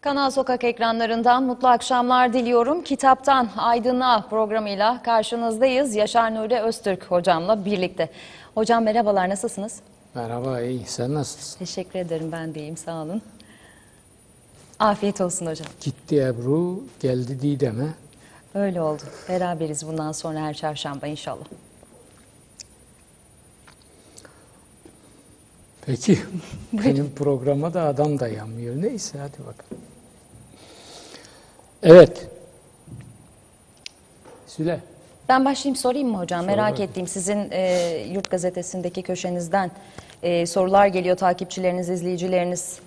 Kanal Sokak ekranlarından mutlu akşamlar diliyorum. Kitaptan Aydınlığa programıyla karşınızdayız. Yaşar Nuri Öztürk hocamla birlikte. Hocam merhabalar nasılsınız? Merhaba, iyi. Sen nasılsın? Teşekkür ederim ben de iyiyim sağ olun. Afiyet olsun hocam. Gitti Ebru, geldi Didem'e. Öyle oldu. Beraberiz bundan sonra her çarşamba inşallah. Peki, benim programa da adam dayanmıyor. Neyse, hadi bakalım. Evet. Süle. Ben başlayayım sorayım mı hocam? Merak bakalım. ettiğim sizin e, Yurt Gazetesi'ndeki köşenizden e, sorular geliyor. Takipçileriniz, izleyicileriniz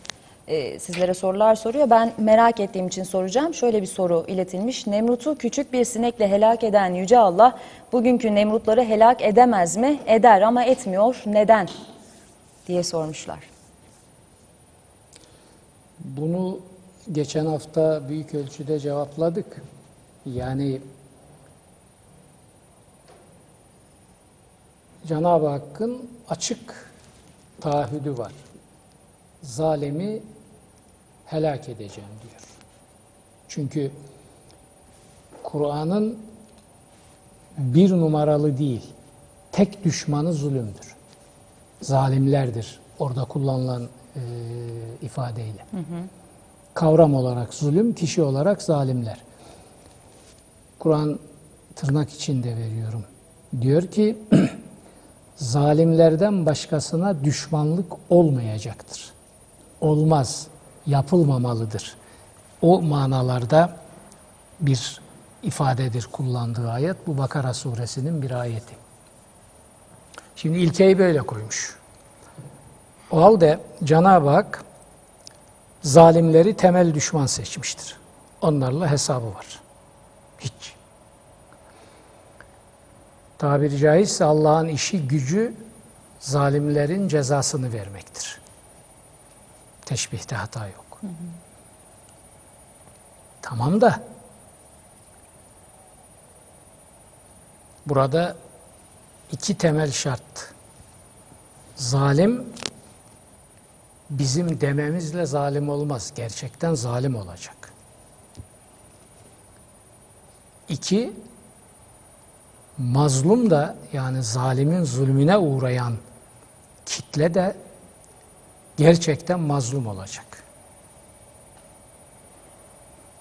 e, sizlere sorular soruyor. Ben merak ettiğim için soracağım. Şöyle bir soru iletilmiş. Nemrut'u küçük bir sinekle helak eden Yüce Allah bugünkü Nemrutları helak edemez mi? Eder ama etmiyor. Neden? diye sormuşlar. Bunu geçen hafta büyük ölçüde cevapladık. Yani Cenab-ı Hakk'ın açık taahhüdü var. Zalimi helak edeceğim diyor. Çünkü Kur'an'ın bir numaralı değil, tek düşmanı zulümdür. Zalimlerdir orada kullanılan e, ifadeyle. Kavram olarak zulüm, kişi olarak zalimler. Kur'an tırnak içinde veriyorum. Diyor ki zalimlerden başkasına düşmanlık olmayacaktır. Olmaz, yapılmamalıdır. O manalarda bir ifadedir kullandığı ayet. Bu Bakara suresinin bir ayeti. Şimdi ilkeyi böyle koymuş. O halde Cenab-ı Hak zalimleri temel düşman seçmiştir. Onlarla hesabı var. Hiç. Tabiri caizse Allah'ın işi gücü zalimlerin cezasını vermektir. Teşbihte hata yok. Tamam da burada iki temel şart. Zalim bizim dememizle zalim olmaz. Gerçekten zalim olacak. İki, mazlum da yani zalimin zulmüne uğrayan kitle de gerçekten mazlum olacak.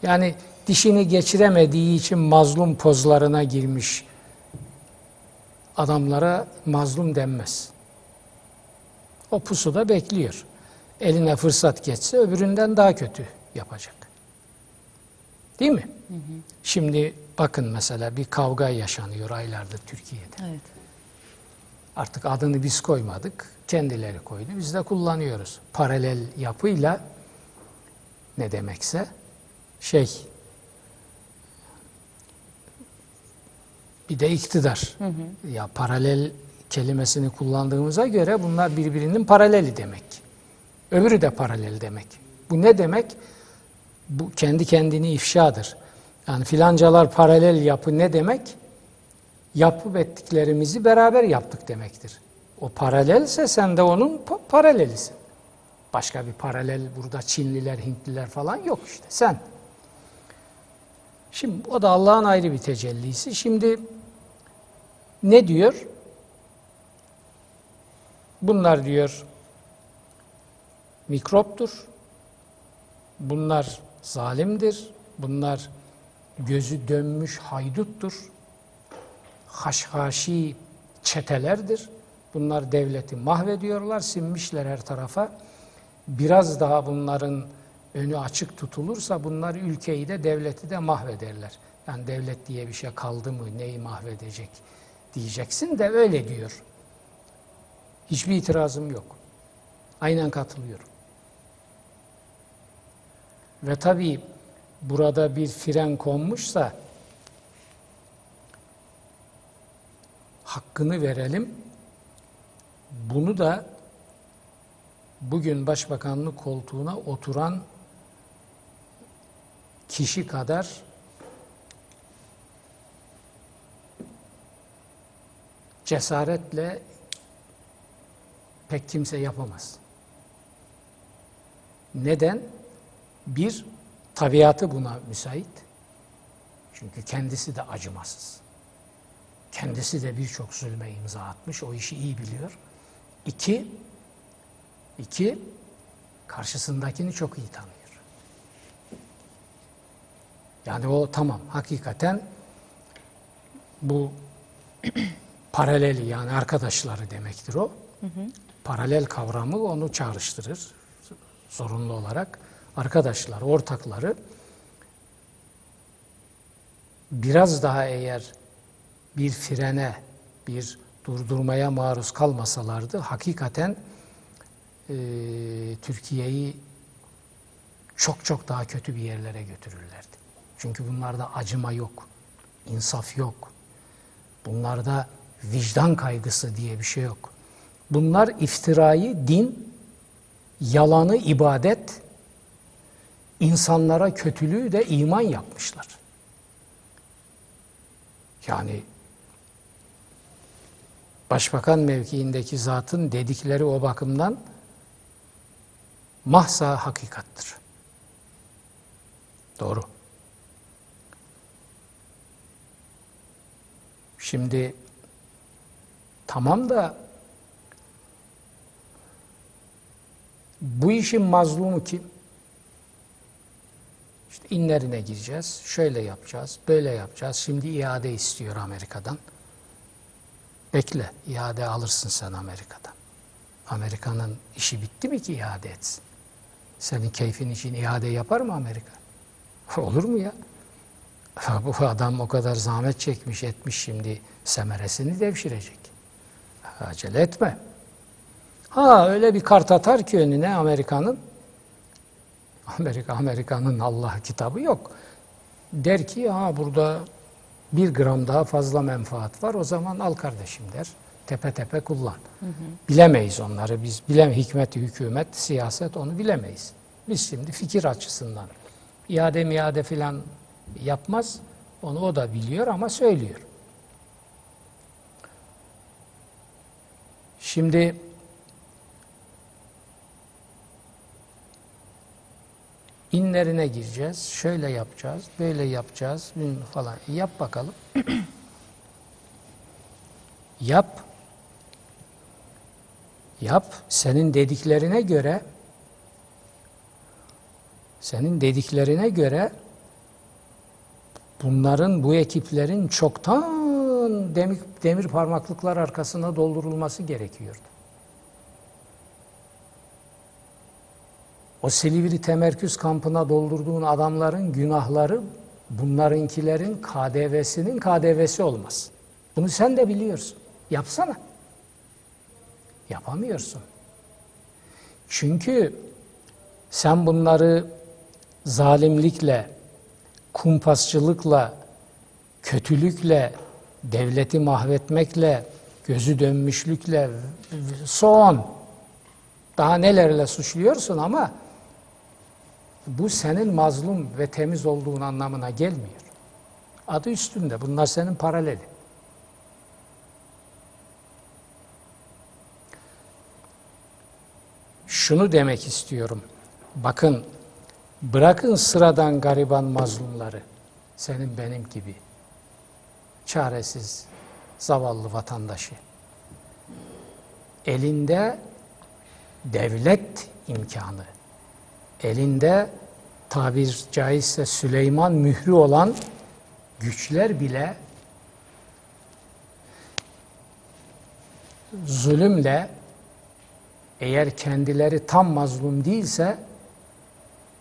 Yani dişini geçiremediği için mazlum pozlarına girmiş adamlara mazlum denmez. O pusuda bekliyor. Eline fırsat geçse öbüründen daha kötü yapacak. Değil mi? Şimdi bakın mesela bir kavga yaşanıyor aylardır Türkiye'de. Evet. Artık adını biz koymadık. Kendileri koydu. Biz de kullanıyoruz. Paralel yapıyla ne demekse şey bir de iktidar. Ya paralel kelimesini kullandığımıza göre bunlar birbirinin paraleli demek. Öbürü de paralel demek. Bu ne demek? Bu kendi kendini ifşadır. Yani filancalar paralel yapı ne demek? Yapıp ettiklerimizi beraber yaptık demektir. O paralelse sen de onun pa- paralelisin. Başka bir paralel burada Çinliler, Hintliler falan yok işte. Sen. Şimdi o da Allah'ın ayrı bir tecellisi. Şimdi ne diyor? Bunlar diyor mikroptur. Bunlar zalimdir. Bunlar gözü dönmüş hayduttur. Haşhaşi çetelerdir. Bunlar devleti mahvediyorlar, sinmişler her tarafa. Biraz daha bunların önü açık tutulursa bunlar ülkeyi de devleti de mahvederler. Yani devlet diye bir şey kaldı mı neyi mahvedecek diyeceksin de öyle diyor. Hiçbir itirazım yok. Aynen katılıyorum. Ve tabii burada bir fren konmuşsa hakkını verelim. Bunu da bugün başbakanlık koltuğuna oturan kişi kadar cesaretle pek kimse yapamaz. Neden? Bir, Tabiatı buna müsait. Çünkü kendisi de acımasız. Kendisi de birçok zulme imza atmış. O işi iyi biliyor. İki, iki karşısındakini çok iyi tanıyor. Yani o tamam hakikaten bu paraleli yani arkadaşları demektir o. Paralel kavramı onu çağrıştırır zorunlu olarak. Arkadaşlar, ortakları biraz daha eğer bir frene, bir durdurmaya maruz kalmasalardı hakikaten e, Türkiye'yi çok çok daha kötü bir yerlere götürürlerdi. Çünkü bunlarda acıma yok, insaf yok. Bunlarda vicdan kaygısı diye bir şey yok. Bunlar iftirayı din, yalanı ibadet, insanlara kötülüğü de iman yapmışlar. Yani başbakan mevkiindeki zatın dedikleri o bakımdan mahsa hakikattır. Doğru. Şimdi tamam da bu işin mazlumu kim? İşte inlerine gireceğiz, şöyle yapacağız, böyle yapacağız. Şimdi iade istiyor Amerika'dan. Bekle, iade alırsın sen Amerika'dan. Amerika'nın işi bitti mi ki iade etsin? Senin keyfin için iade yapar mı Amerika? Olur mu ya? Bu adam o kadar zahmet çekmiş etmiş şimdi semeresini devşirecek. Acele etme. Ha öyle bir kart atar ki önüne Amerika'nın Amerika Amerika'nın Allah kitabı yok. Der ki ha burada bir gram daha fazla menfaat var o zaman al kardeşim der. Tepe tepe kullan. Hı hı. Bilemeyiz onları biz. Bilem hikmeti, hükümet, siyaset onu bilemeyiz. Biz şimdi fikir açısından iade miade filan yapmaz. Onu o da biliyor ama söylüyor. Şimdi inlerine gireceğiz, şöyle yapacağız, böyle yapacağız falan. Yap bakalım. Yap. Yap. Senin dediklerine göre senin dediklerine göre bunların, bu ekiplerin çoktan demir, demir parmaklıklar arkasına doldurulması gerekiyordu. O Silivri temerküz kampına doldurduğun adamların günahları bunlarınkilerin KDV'sinin KDV'si olmaz. Bunu sen de biliyorsun. Yapsana. Yapamıyorsun. Çünkü sen bunları zalimlikle, kumpasçılıkla, kötülükle, devleti mahvetmekle, gözü dönmüşlükle, son daha nelerle suçluyorsun ama bu senin mazlum ve temiz olduğun anlamına gelmiyor. Adı üstünde. Bunlar senin paraleli. Şunu demek istiyorum. Bakın bırakın sıradan gariban mazlumları. Senin benim gibi. Çaresiz, zavallı vatandaşı. Elinde devlet imkanı, elinde tabir caizse Süleyman mührü olan güçler bile zulümle eğer kendileri tam mazlum değilse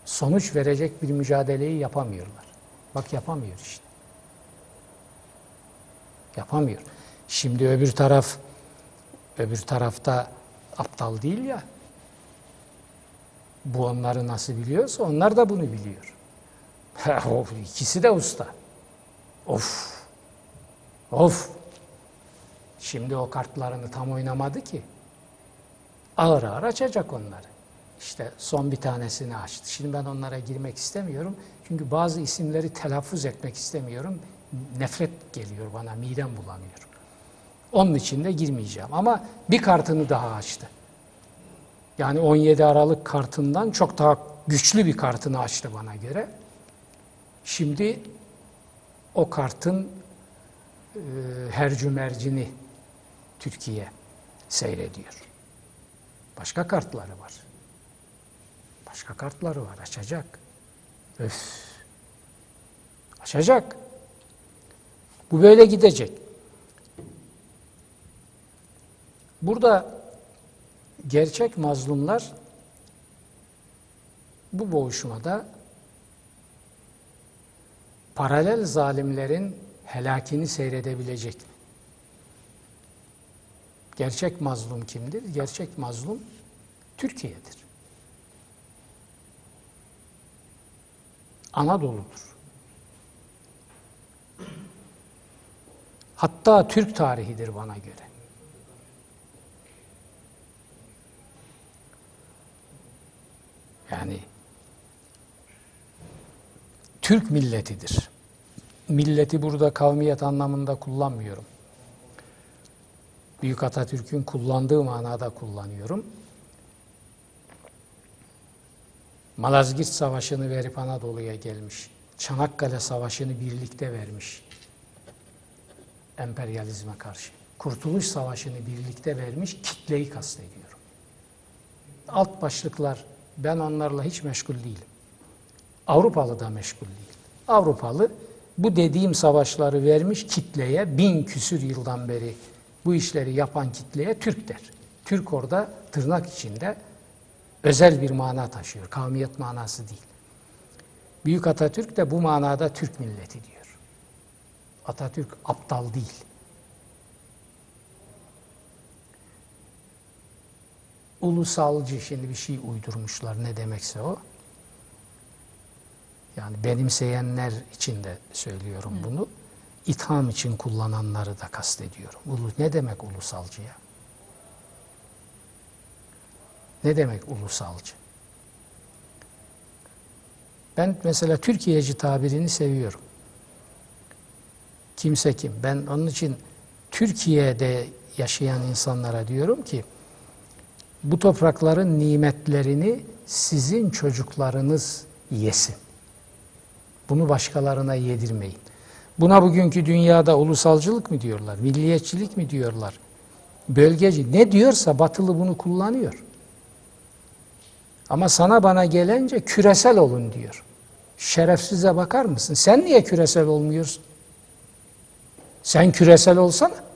sonuç verecek bir mücadeleyi yapamıyorlar. Bak yapamıyor işte. Yapamıyor. Şimdi öbür taraf öbür tarafta aptal değil ya. Bu onları nasıl biliyorsa onlar da bunu biliyor. o ikisi de usta. Of. Of. Şimdi o kartlarını tam oynamadı ki. Ağır ağır açacak onları. İşte son bir tanesini açtı. Şimdi ben onlara girmek istemiyorum. Çünkü bazı isimleri telaffuz etmek istemiyorum. Nefret geliyor bana, midem bulanıyor. Onun için de girmeyeceğim. Ama bir kartını daha açtı. Yani 17 Aralık kartından çok daha güçlü bir kartını açtı bana göre. Şimdi o kartın e, hercümercini Türkiye seyrediyor. Başka kartları var. Başka kartları var. Açacak. Öf. Açacak. Bu böyle gidecek. Burada gerçek mazlumlar bu boğuşmada paralel zalimlerin helakini seyredebilecek mi? Gerçek mazlum kimdir? Gerçek mazlum Türkiye'dir. Anadolu'dur. Hatta Türk tarihidir bana göre. Yani Türk milletidir. Milleti burada kavmiyet anlamında kullanmıyorum. Büyük Atatürk'ün kullandığı manada kullanıyorum. Malazgirt Savaşı'nı verip Anadolu'ya gelmiş. Çanakkale Savaşı'nı birlikte vermiş. Emperyalizme karşı. Kurtuluş Savaşı'nı birlikte vermiş, kitleyi kastediyorum. Alt başlıklar, ben onlarla hiç meşgul değilim. Avrupalı da meşgul değil. Avrupalı bu dediğim savaşları vermiş kitleye, bin küsür yıldan beri bu işleri yapan kitleye Türk der. Türk orada tırnak içinde özel bir mana taşıyor. Kavmiyet manası değil. Büyük Atatürk de bu manada Türk milleti diyor. Atatürk aptal değil. Ulusalcı şimdi bir şey uydurmuşlar ne demekse o. Yani benimseyenler için de söylüyorum bunu. İtham için kullananları da kastediyorum. Ulu, ne demek ulusalcı ya? Ne demek ulusalcı? Ben mesela Türkiye'ci tabirini seviyorum. Kimse kim? Ben onun için Türkiye'de yaşayan insanlara diyorum ki bu toprakların nimetlerini sizin çocuklarınız yesin. Bunu başkalarına yedirmeyin. Buna bugünkü dünyada ulusalcılık mı diyorlar, milliyetçilik mi diyorlar, bölgeci ne diyorsa batılı bunu kullanıyor. Ama sana bana gelince küresel olun diyor. Şerefsize bakar mısın? Sen niye küresel olmuyorsun? Sen küresel olsana.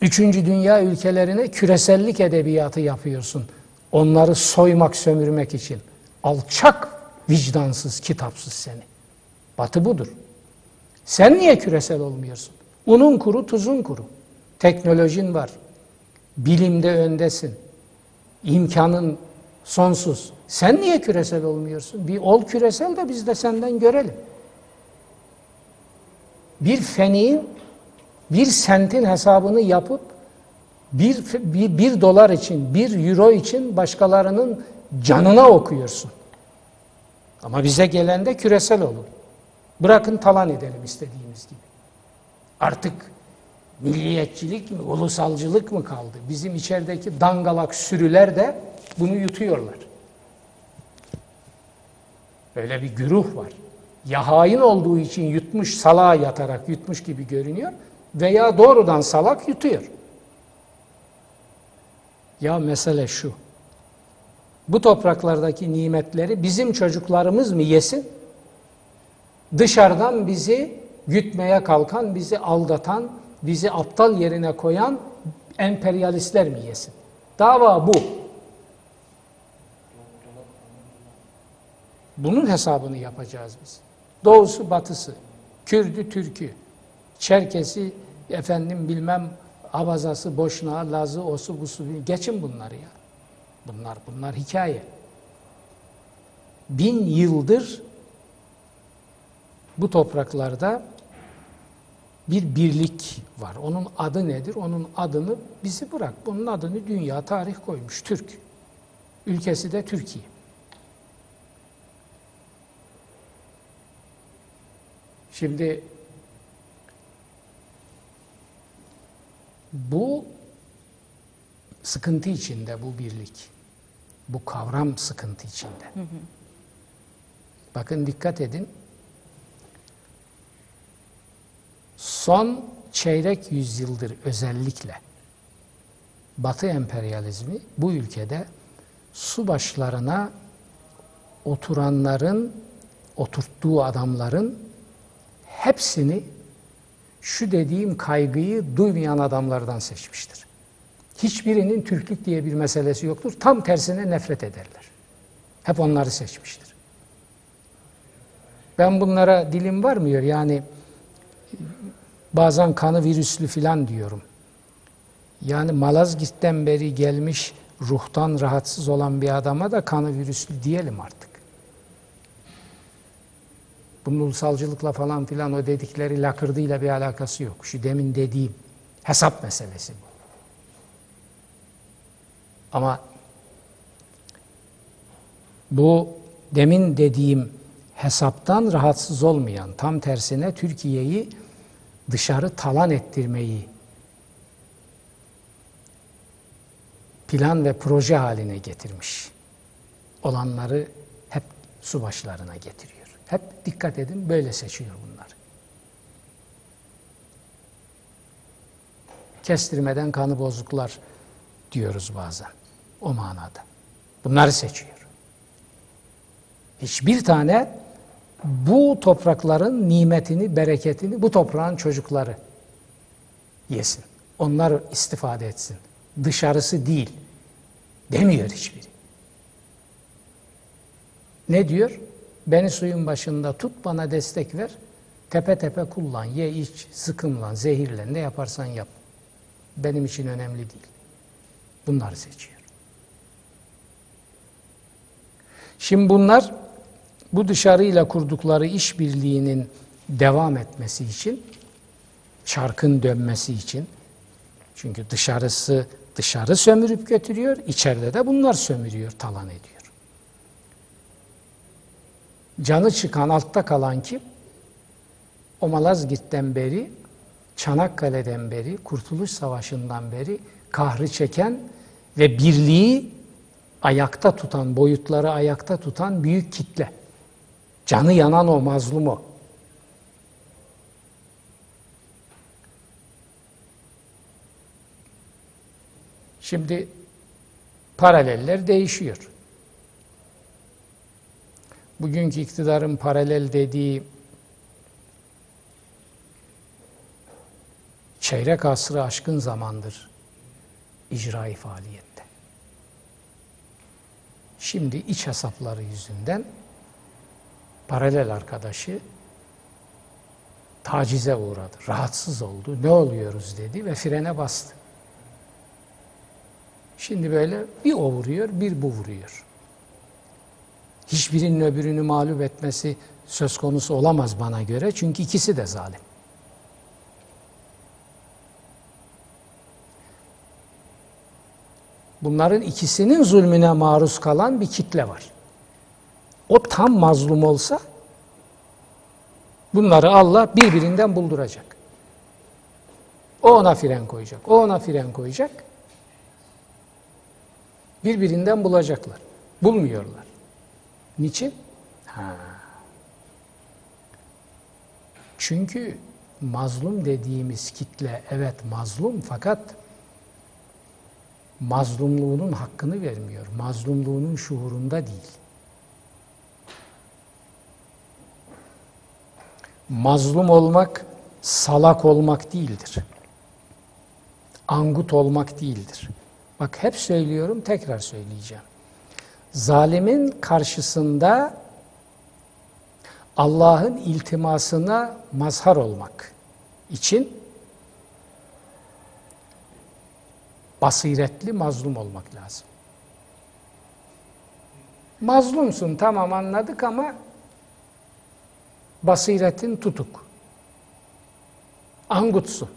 Üçüncü dünya ülkelerine küresellik edebiyatı yapıyorsun. Onları soymak, sömürmek için. Alçak, vicdansız, kitapsız seni. Batı budur. Sen niye küresel olmuyorsun? Unun kuru, tuzun kuru. Teknolojin var. Bilimde öndesin. İmkanın sonsuz. Sen niye küresel olmuyorsun? Bir ol küresel de biz de senden görelim. Bir feniğin, bir sentin hesabını yapıp bir, bir, bir dolar için, bir euro için başkalarının canına okuyorsun. Ama bize gelen de küresel olun. Bırakın talan edelim istediğimiz gibi. Artık milliyetçilik mi, ulusalcılık mı kaldı? Bizim içerideki dangalak sürüler de bunu yutuyorlar. Böyle bir güruh var. Ya hain olduğu için yutmuş, salağa yatarak yutmuş gibi görünüyor veya doğrudan salak yutuyor. Ya mesele şu. Bu topraklardaki nimetleri bizim çocuklarımız mı yesin? Dışarıdan bizi gütmeye kalkan, bizi aldatan, bizi aptal yerine koyan emperyalistler mi yesin? Dava bu. Bunun hesabını yapacağız biz. Doğusu, batısı, Kürdü, Türkü, Çerkesi, efendim bilmem Avazası, Boşnağı, Lazı, Osu, Busu, geçin bunları ya. Bunlar, bunlar hikaye. Bin yıldır bu topraklarda bir birlik var. Onun adı nedir? Onun adını bizi bırak. Bunun adını dünya tarih koymuş. Türk. Ülkesi de Türkiye. Şimdi bu sıkıntı içinde bu birlik. Bu kavram sıkıntı içinde. Bakın dikkat edin. Son çeyrek yüzyıldır özellikle Batı emperyalizmi bu ülkede su başlarına oturanların, oturttuğu adamların hepsini şu dediğim kaygıyı duymayan adamlardan seçmiştir. Hiçbirinin Türklük diye bir meselesi yoktur. Tam tersine nefret ederler. Hep onları seçmiştir. Ben bunlara dilim varmıyor. Yani bazen kanı virüslü filan diyorum. Yani Malazgirt'ten beri gelmiş ruhtan rahatsız olan bir adama da kanı virüslü diyelim artık. Bunun ulusalcılıkla falan filan o dedikleri lakırdıyla bir alakası yok. Şu demin dediğim hesap meselesi bu. Ama bu demin dediğim hesaptan rahatsız olmayan, tam tersine Türkiye'yi dışarı talan ettirmeyi plan ve proje haline getirmiş olanları hep su başlarına getiriyor. Hep dikkat edin böyle seçiyor bunları. Kestirmeden kanı bozuklar diyoruz bazen o manada. Bunları seçiyor. Hiçbir tane bu toprakların nimetini, bereketini bu toprağın çocukları yesin. Onlar istifade etsin. Dışarısı değil. Demiyor hiçbiri. Ne diyor? Beni suyun başında tut, bana destek ver. Tepe tepe kullan, ye iç, sıkımlan, zehirlen, ne yaparsan yap. Benim için önemli değil. Bunları seçiyor. Şimdi bunlar bu dışarıyla kurdukları işbirliğinin devam etmesi için, çarkın dönmesi için, çünkü dışarısı dışarı sömürüp götürüyor, içeride de bunlar sömürüyor, talan ediyor. Canı çıkan, altta kalan kim? O Malazgirt'ten beri, Çanakkale'den beri, Kurtuluş Savaşı'ndan beri kahrı çeken ve birliği ayakta tutan, boyutları ayakta tutan büyük kitle. Canı yanan o, mazlum o. Şimdi paraleller değişiyor. Bugünkü iktidarın paralel dediği çeyrek asrı aşkın zamandır icrai faaliyette. Şimdi iç hesapları yüzünden paralel arkadaşı tacize uğradı, rahatsız oldu, ne oluyoruz dedi ve frene bastı. Şimdi böyle bir o vuruyor, bir bu vuruyor. Hiçbirinin öbürünü mağlup etmesi söz konusu olamaz bana göre çünkü ikisi de zalim. Bunların ikisinin zulmüne maruz kalan bir kitle var. O tam mazlum olsa bunları Allah birbirinden bulduracak. O ona fren koyacak, o ona fren koyacak. Birbirinden bulacaklar. Bulmuyorlar. Niçin? Ha. Çünkü mazlum dediğimiz kitle evet mazlum fakat mazlumluğunun hakkını vermiyor. Mazlumluğunun şuurunda değil. Mazlum olmak salak olmak değildir. Angut olmak değildir. Bak hep söylüyorum, tekrar söyleyeceğim. Zalimin karşısında Allah'ın iltimasına mazhar olmak için basiretli mazlum olmak lazım. Mazlumsun tamam anladık ama basiretin tutuk. Angutsun.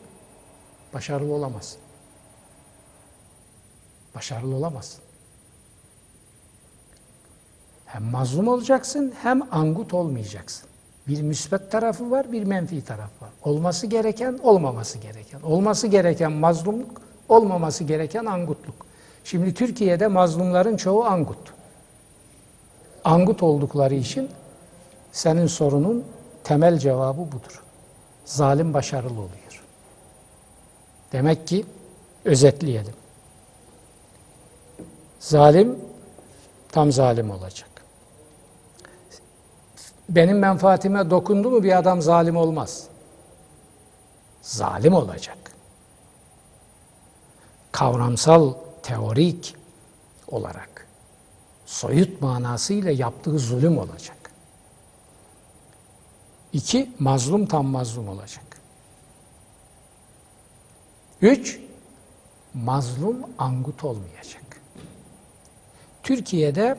Başarılı olamazsın. Başarılı olamazsın. Hem mazlum olacaksın hem angut olmayacaksın. Bir müsbet tarafı var, bir menfi tarafı var. Olması gereken, olmaması gereken. Olması gereken mazlumluk, olmaması gereken angutluk. Şimdi Türkiye'de mazlumların çoğu angut. Angut oldukları için senin sorunun temel cevabı budur. Zalim başarılı oluyor. Demek ki özetleyelim. Zalim tam zalim olacak. Benim menfaatime dokundu mu bir adam zalim olmaz. Zalim olacak. Kavramsal, teorik olarak soyut manasıyla yaptığı zulüm olacak. İki, mazlum tam mazlum olacak. Üç, mazlum angut olmayacak. Türkiye'de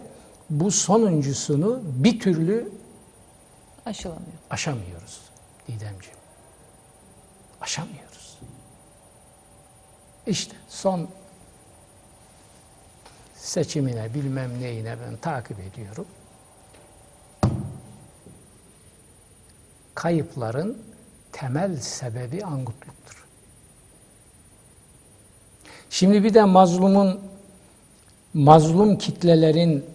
bu sonuncusunu bir türlü Aşılamıyor. aşamıyoruz Didemciğim. Aşamıyoruz. İşte son seçimine bilmem neyine ben takip ediyorum. Kayıpların temel sebebi angutluktur. Şimdi bir de mazlumun mazlum kitlelerin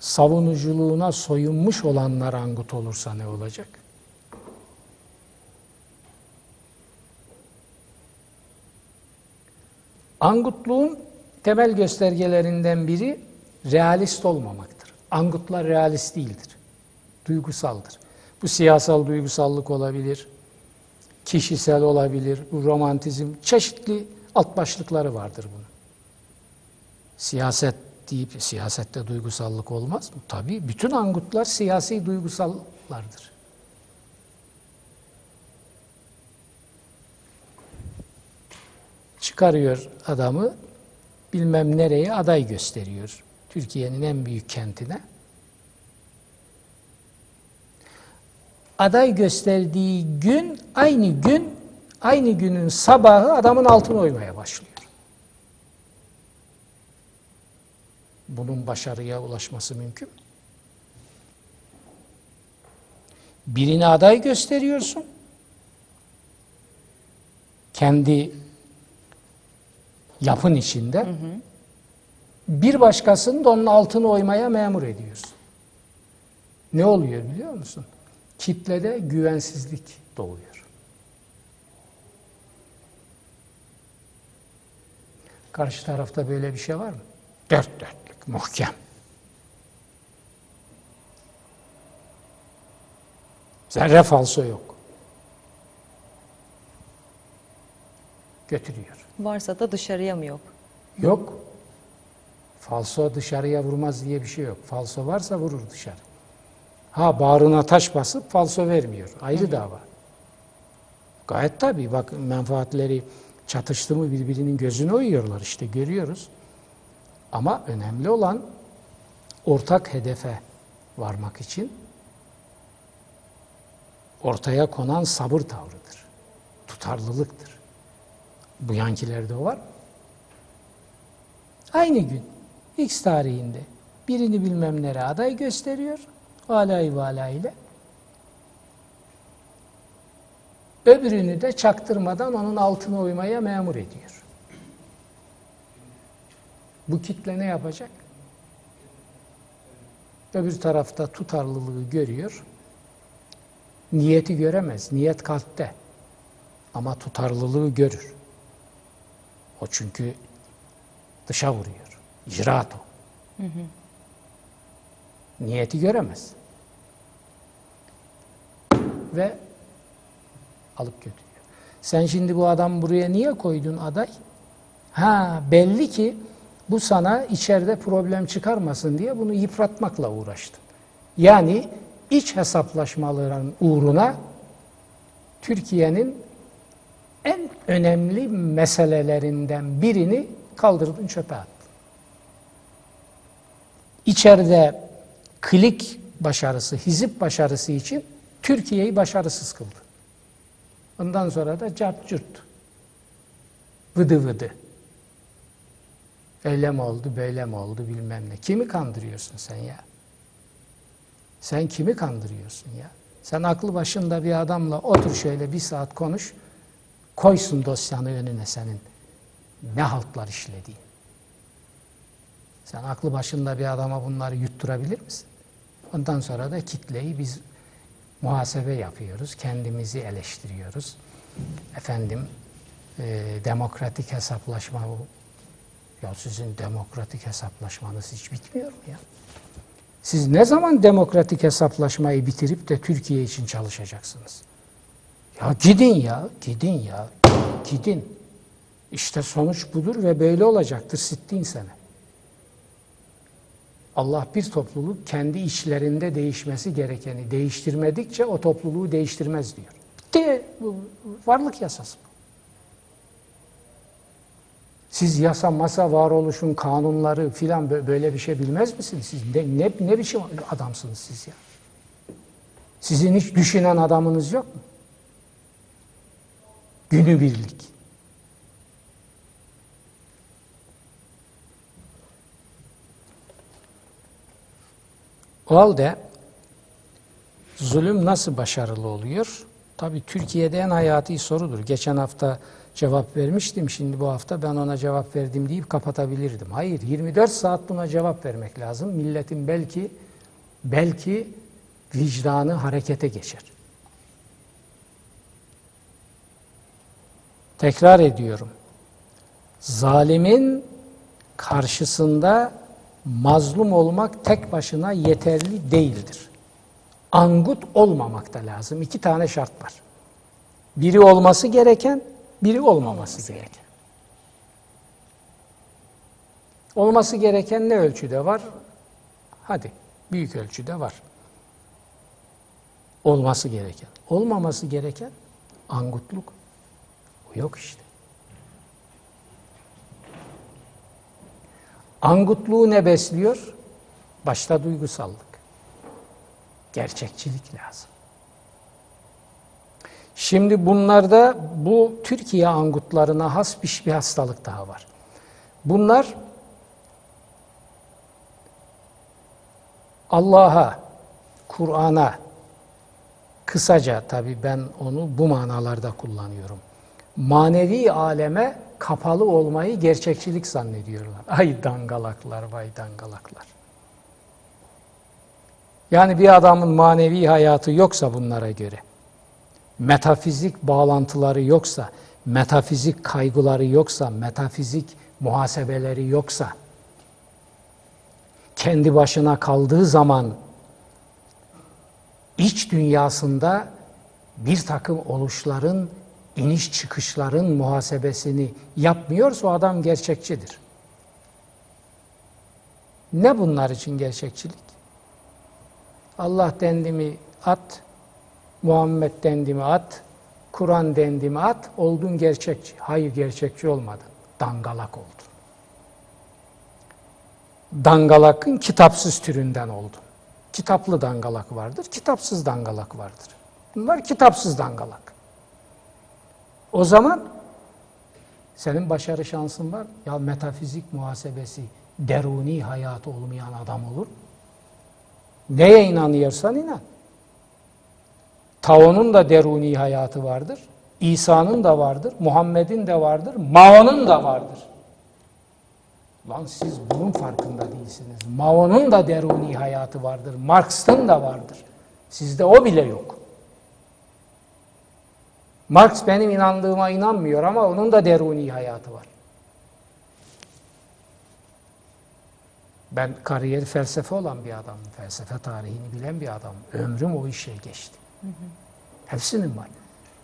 savunuculuğuna soyunmuş olanlar angut olursa ne olacak? Angutluğun temel göstergelerinden biri realist olmamaktır. Angutlar realist değildir. Duygusaldır. Bu siyasal duygusallık olabilir, kişisel olabilir, bu romantizm, çeşitli alt başlıkları vardır bunun. Siyaset deyip siyasette duygusallık olmaz mı? Tabii bütün angutlar siyasi duygusallardır. Çıkarıyor adamı bilmem nereye aday gösteriyor. Türkiye'nin en büyük kentine. Aday gösterdiği gün aynı gün aynı günün sabahı adamın altına oymaya başlıyor. Bunun başarıya ulaşması mümkün mü? Birine aday gösteriyorsun. Kendi yapın içinde. Hı hı. Bir başkasını da onun altını oymaya memur ediyorsun. Ne oluyor biliyor musun? Kitlede güvensizlik doğuyor. Karşı tarafta böyle bir şey var mı? Dört dörtlük, muhkem. Zerre falso yok. Götürüyor. Varsa da dışarıya mı yok? Yok. Falso dışarıya vurmaz diye bir şey yok. Falso varsa vurur dışarı. Ha bağrına taş basıp falso vermiyor. Ayrı Hı. dava. Gayet tabii bak menfaatleri çatıştı mı birbirinin gözüne uyuyorlar işte görüyoruz. Ama önemli olan ortak hedefe varmak için ortaya konan sabır tavrıdır. Tutarlılıktır. Bu yankilerde o var? Aynı gün X tarihinde birini bilmem nereye aday gösteriyor. Alay vala ile. Öbürünü de çaktırmadan onun altına uymaya memur ediyor. Bu kitle ne yapacak? Öbür tarafta tutarlılığı görüyor. Niyeti göremez. Niyet kalpte. Ama tutarlılığı görür. O çünkü dışa vuruyor. İcraat o. Hı hı. Niyeti göremez. Ve alıp götürüyor. Sen şimdi bu adam buraya niye koydun aday? Ha belli ki bu sana içeride problem çıkarmasın diye bunu yıpratmakla uğraştın. Yani iç hesaplaşmaların uğruna Türkiye'nin en önemli meselelerinden birini kaldırdın çöpe attın. İçeride klik başarısı, hizip başarısı için Türkiye'yi başarısız kıldı. Ondan sonra da cart cürt. Vıdı vıdı. Öyle mi oldu, böyle mi oldu bilmem ne. Kimi kandırıyorsun sen ya? Sen kimi kandırıyorsun ya? Sen aklı başında bir adamla otur şöyle bir saat konuş. Koysun dosyanı önüne senin. ne haltlar işlediğin. Sen aklı başında bir adama bunları yutturabilir misin? Ondan sonra da kitleyi biz muhasebe yapıyoruz, kendimizi eleştiriyoruz. Efendim, e, demokratik hesaplaşma. Ya sizin demokratik hesaplaşmanız hiç bitmiyor mu ya? Siz ne zaman demokratik hesaplaşmayı bitirip de Türkiye için çalışacaksınız? Ya gidin ya, gidin ya, gidin. İşte sonuç budur ve böyle olacaktır sittin sene. Allah bir topluluk kendi içlerinde değişmesi gerekeni değiştirmedikçe o topluluğu değiştirmez diyor. Bitti. Varlık yasası bu. Siz yasa masa varoluşun kanunları filan bö- böyle bir şey bilmez misiniz? Siz ne, ne, ne biçim adamsınız siz ya? Sizin hiç düşünen adamınız yok mu? Günübirlik. O halde zulüm nasıl başarılı oluyor? Tabii Türkiye'de en hayati sorudur. Geçen hafta cevap vermiştim. Şimdi bu hafta ben ona cevap verdim deyip kapatabilirdim. Hayır, 24 saat buna cevap vermek lazım. Milletin belki belki vicdanı harekete geçer. Tekrar ediyorum. Zalimin karşısında mazlum olmak tek başına yeterli değildir. Angut olmamak da lazım. İki tane şart var. Biri olması gereken, biri olmaması gereken. Olması gereken ne ölçüde var? Hadi, büyük ölçüde var. Olması gereken. Olmaması gereken angutluk. O yok işte. Angutluğu ne besliyor? Başta duygusallık. Gerçekçilik lazım. Şimdi bunlarda bu Türkiye angutlarına has bir, bir hastalık daha var. Bunlar Allah'a, Kur'an'a, kısaca tabii ben onu bu manalarda kullanıyorum. Manevi aleme kapalı olmayı gerçekçilik zannediyorlar. Ay dangalaklar, vay dangalaklar. Yani bir adamın manevi hayatı yoksa bunlara göre, metafizik bağlantıları yoksa, metafizik kaygıları yoksa, metafizik muhasebeleri yoksa, kendi başına kaldığı zaman iç dünyasında bir takım oluşların, iniş çıkışların muhasebesini yapmıyorsa o adam gerçekçidir. Ne bunlar için gerçekçilik? Allah dendimi at, Muhammed dendimi at, Kur'an dendimi at, oldun gerçekçi. Hayır gerçekçi olmadın, dangalak oldun. Dangalakın kitapsız türünden oldun. Kitaplı dangalak vardır, kitapsız dangalak vardır. Bunlar kitapsız dangalak. O zaman senin başarı şansın var. Ya metafizik muhasebesi, deruni hayatı olmayan adam olur? Neye inanıyorsan inan. Tao'nun da deruni hayatı vardır. İsa'nın da vardır. Muhammed'in de vardır. Mao'nun da vardır. Lan siz bunun farkında değilsiniz. Mao'nun da deruni hayatı vardır. Marx'ın da vardır. Sizde o bile yok. Marx benim inandığıma inanmıyor ama onun da deruni hayatı var. Ben kariyer felsefe olan bir adamım. Felsefe tarihini bilen bir adamım. Ömrüm o işe geçti. Hepsinin var.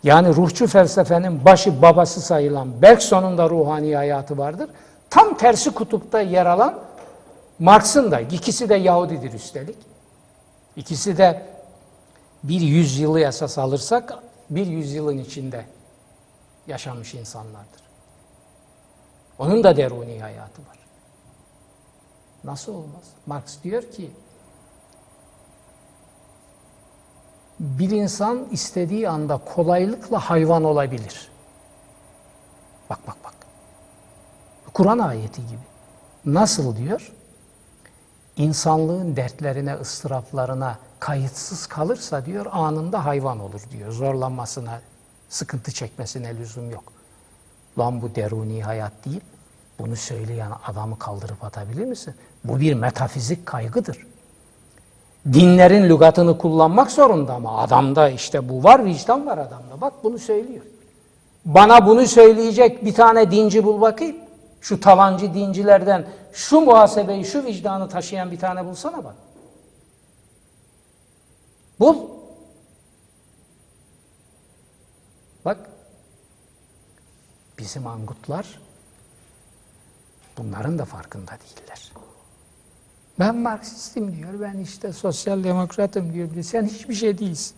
Yani ruhçu felsefenin başı babası sayılan Bergson'un da ruhani hayatı vardır. Tam tersi kutupta yer alan Marx'ın da. ikisi de Yahudidir üstelik. İkisi de bir yüzyılı esas alırsak bir yüzyılın içinde yaşamış insanlardır. Onun da deruni hayatı var. Nasıl olmaz? Marx diyor ki bir insan istediği anda kolaylıkla hayvan olabilir. Bak bak bak. Kur'an ayeti gibi. Nasıl diyor? İnsanlığın dertlerine, ıstıraplarına kayıtsız kalırsa diyor anında hayvan olur diyor. Zorlanmasına, sıkıntı çekmesine lüzum yok. Lan bu deruni hayat değil. Bunu söyleyen adamı kaldırıp atabilir misin? Bu bir metafizik kaygıdır. Dinlerin lügatını kullanmak zorunda ama adamda işte bu var, vicdan var adamda. Bak bunu söylüyor. Bana bunu söyleyecek bir tane dinci bul bakayım. Şu tavancı dincilerden şu muhasebeyi, şu vicdanı taşıyan bir tane bulsana bak. Bul. Bak. Bizim angutlar bunların da farkında değiller. Ben Marksistim diyor, ben işte sosyal demokratım diyor. Sen hiçbir şey değilsin.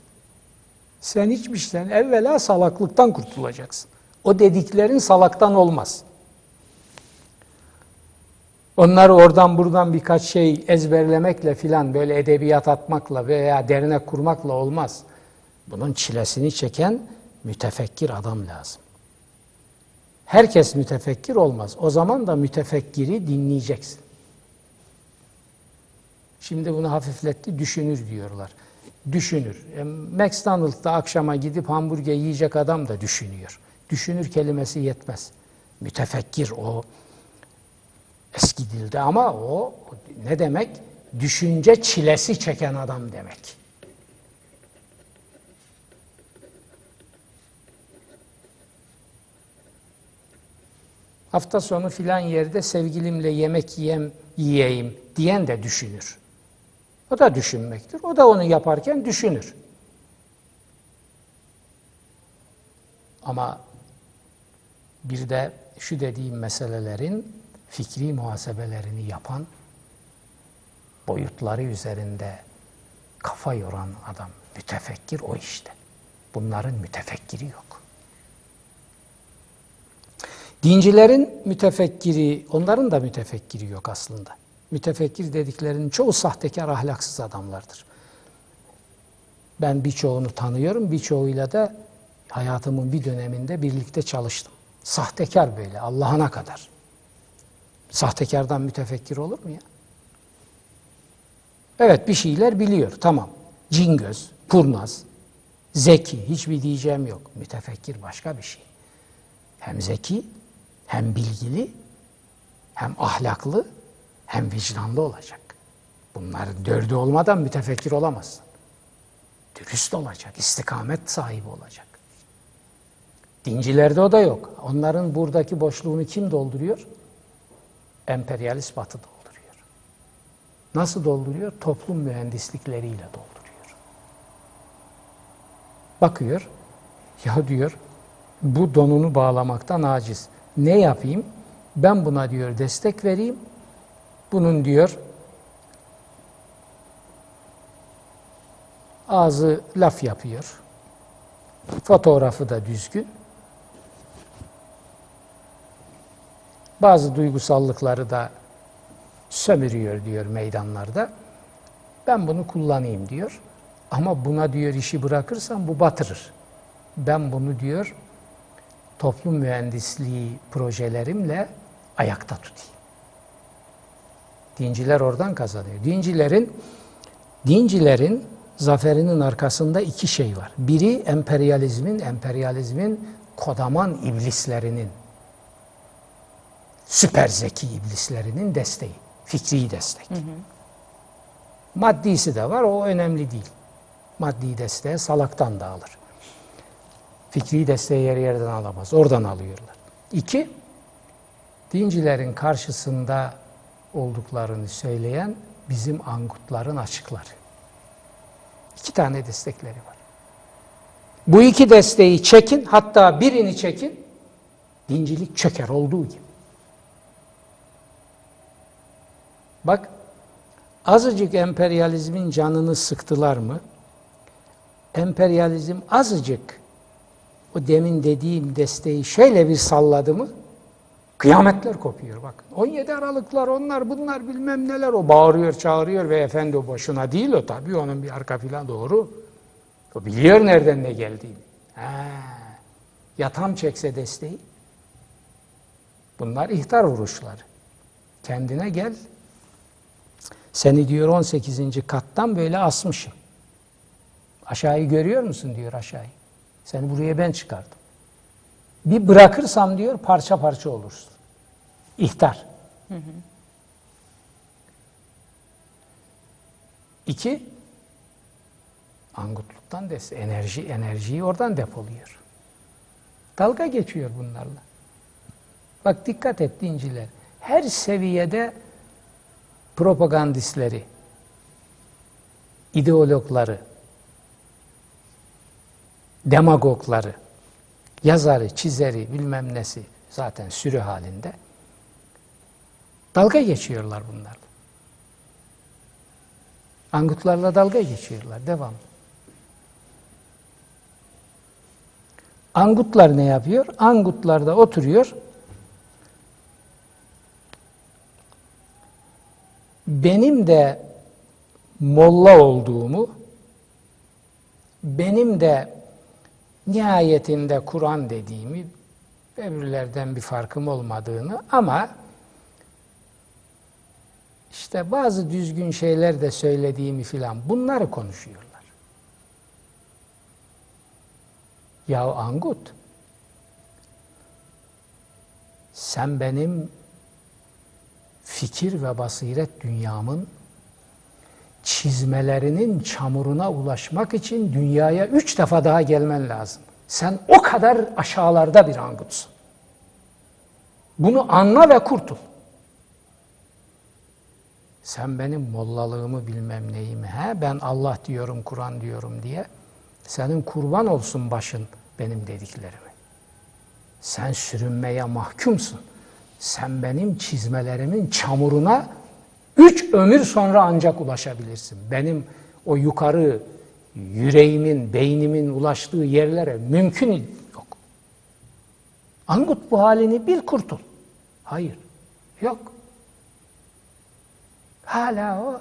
Sen hiçbir şeyden evvela salaklıktan kurtulacaksın. O dediklerin salaktan olmaz. Onları oradan buradan birkaç şey ezberlemekle filan böyle edebiyat atmakla veya dernek kurmakla olmaz. Bunun çilesini çeken mütefekkir adam lazım. Herkes mütefekkir olmaz. O zaman da mütefekkiri dinleyeceksin. Şimdi bunu hafifletti, düşünür diyorlar. Düşünür. E, McDonald's'ta akşama gidip hamburger yiyecek adam da düşünüyor. Düşünür kelimesi yetmez. Mütefekkir o eski dilde ama o ne demek? Düşünce çilesi çeken adam demek. Hafta sonu filan yerde sevgilimle yemek yiyem, yiyeyim diyen de düşünür. O da düşünmektir. O da onu yaparken düşünür. Ama bir de şu dediğim meselelerin fikri muhasebelerini yapan, boyutları üzerinde kafa yoran adam, mütefekkir o işte. Bunların mütefekkiri yok. Dincilerin mütefekkiri, onların da mütefekkiri yok aslında. Mütefekkir dediklerinin çoğu sahtekar, ahlaksız adamlardır. Ben birçoğunu tanıyorum, birçoğuyla da hayatımın bir döneminde birlikte çalıştım. Sahtekar böyle, Allah'ına kadar. Sahtekardan mütefekkir olur mu ya? Evet bir şeyler biliyor, tamam. Cingöz, kurnaz, zeki, hiçbir diyeceğim yok. Mütefekkir başka bir şey. Hem zeki, hem bilgili, hem ahlaklı, hem vicdanlı olacak. Bunlar dördü olmadan mütefekkir olamazsın. Dürüst olacak, istikamet sahibi olacak. Dincilerde o da yok. Onların buradaki boşluğunu kim dolduruyor? Emperyalist batı dolduruyor. Nasıl dolduruyor? Toplum mühendislikleriyle dolduruyor. Bakıyor, ya diyor, bu donunu bağlamaktan aciz. Ne yapayım? Ben buna diyor destek vereyim. Bunun diyor ağzı laf yapıyor. Fotoğrafı da düzgün. Bazı duygusallıkları da sömürüyor diyor meydanlarda. Ben bunu kullanayım diyor. Ama buna diyor işi bırakırsam bu batırır. Ben bunu diyor toplum mühendisliği projelerimle ayakta tutayım. Dinciler oradan kazanıyor. Dincilerin dincilerin zaferinin arkasında iki şey var. Biri emperyalizmin, emperyalizmin kodaman iblislerinin süper zeki iblislerinin desteği, fikri destek. Hı hı. Maddisi de var, o önemli değil. Maddi desteğe salaktan da alır. Fikri desteği yer yerden alamaz, oradan alıyorlar. İki, dincilerin karşısında olduklarını söyleyen bizim angutların açıkları. İki tane destekleri var. Bu iki desteği çekin, hatta birini çekin, dincilik çöker olduğu gibi. Bak, azıcık emperyalizmin canını sıktılar mı? Emperyalizm azıcık o demin dediğim desteği şöyle bir salladı mı? Kıyametler kopuyor bak. 17 Aralıklar onlar bunlar bilmem neler o bağırıyor çağırıyor ve efendi o boşuna değil o tabii onun bir arka plan doğru. O biliyor nereden ne geldiğini. Ha. Ya tam çekse desteği. Bunlar ihtar vuruşları. Kendine gel. Seni diyor 18. kattan böyle asmışım. Aşağıyı görüyor musun diyor aşağıyı. Seni buraya ben çıkardım. Bir bırakırsam diyor parça parça olursun. İhtar. İki, angutluktan des enerji enerjiyi oradan depoluyor. Dalga geçiyor bunlarla. Bak dikkat et dinciler. Her seviyede propagandistleri, ideologları, demagogları, yazarı, çizeri, bilmem nesi zaten sürü halinde dalga geçiyorlar bunlarla. Angutlarla dalga geçiyorlar. Devam. Angutlar ne yapıyor? Angutlar da oturuyor. Benim de molla olduğumu, benim de nihayetinde Kur'an dediğimi, öbürlerden bir farkım olmadığını ama işte bazı düzgün şeyler de söylediğimi filan bunları konuşuyorlar. Ya Angut, sen benim fikir ve basiret dünyamın çizmelerinin çamuruna ulaşmak için dünyaya üç defa daha gelmen lazım. Sen o kadar aşağılarda bir angutsun. Bunu anla ve kurtul. Sen benim mollalığımı bilmem neyimi, he? ben Allah diyorum, Kur'an diyorum diye. Senin kurban olsun başın benim dediklerimi. Sen sürünmeye mahkumsun. Sen benim çizmelerimin çamuruna üç ömür sonra ancak ulaşabilirsin. Benim o yukarı yüreğimin, beynimin ulaştığı yerlere mümkün yok. Angut bu halini bil kurtul. Hayır, yok. Hala o.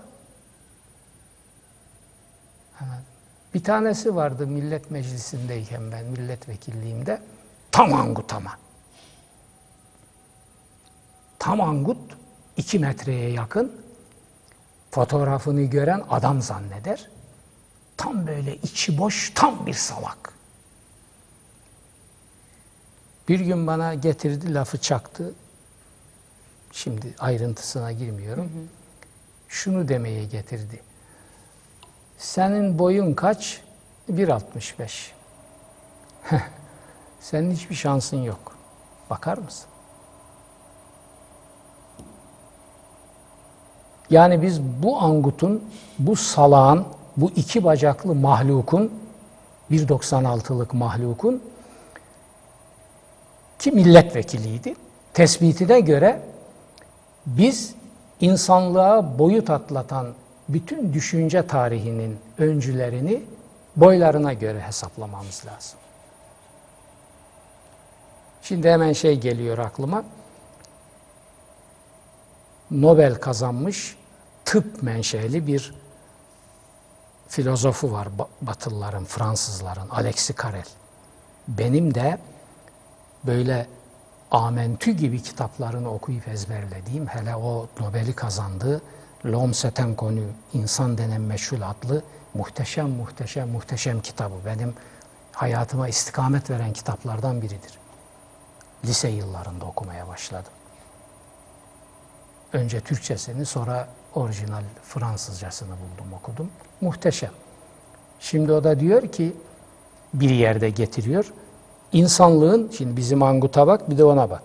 Bir tanesi vardı millet meclisindeyken ben milletvekilliğimde tam angut ama. Tam angut iki metreye yakın fotoğrafını gören adam zanneder. Tam böyle içi boş tam bir salak. Bir gün bana getirdi lafı çaktı. Şimdi ayrıntısına girmiyorum. Hı hı. Şunu demeye getirdi. Senin boyun kaç? 1.65. Senin hiçbir şansın yok. Bakar mısın? Yani biz bu angutun, bu salağın, bu iki bacaklı mahlukun, 1.96'lık mahlukun ki milletvekiliydi. Tespitine göre biz insanlığa boyut atlatan bütün düşünce tarihinin öncülerini boylarına göre hesaplamamız lazım. Şimdi hemen şey geliyor aklıma. Nobel kazanmış tıp menşeli bir filozofu var Batılıların, Fransızların, Alexis Carrel. Benim de böyle Amentü gibi kitaplarını okuyup ezberlediğim, hele o Nobel'i kazandığı L'Homme c'est inconnu, İnsan denen meşhur adlı muhteşem muhteşem muhteşem kitabı. Benim hayatıma istikamet veren kitaplardan biridir. Lise yıllarında okumaya başladım. Önce Türkçesini sonra orijinal Fransızcasını buldum okudum. Muhteşem. Şimdi o da diyor ki bir yerde getiriyor. İnsanlığın, şimdi bizim anguta bak bir de ona bak.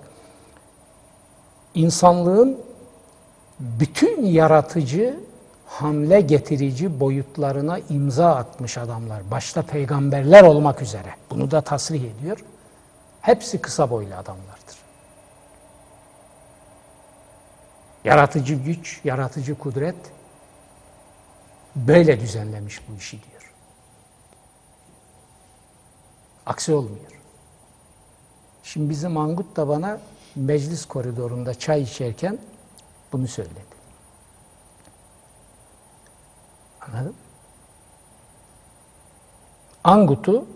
İnsanlığın bütün yaratıcı, hamle getirici boyutlarına imza atmış adamlar. Başta peygamberler olmak üzere. Bunu da tasrih ediyor. Hepsi kısa boylu adamlardır. Yaratıcı güç, yaratıcı kudret böyle düzenlemiş bu işi diyor. Aksi olmuyor. Şimdi bizim Angut da bana meclis koridorunda çay içerken bunu söyledi. Anladın Angut'u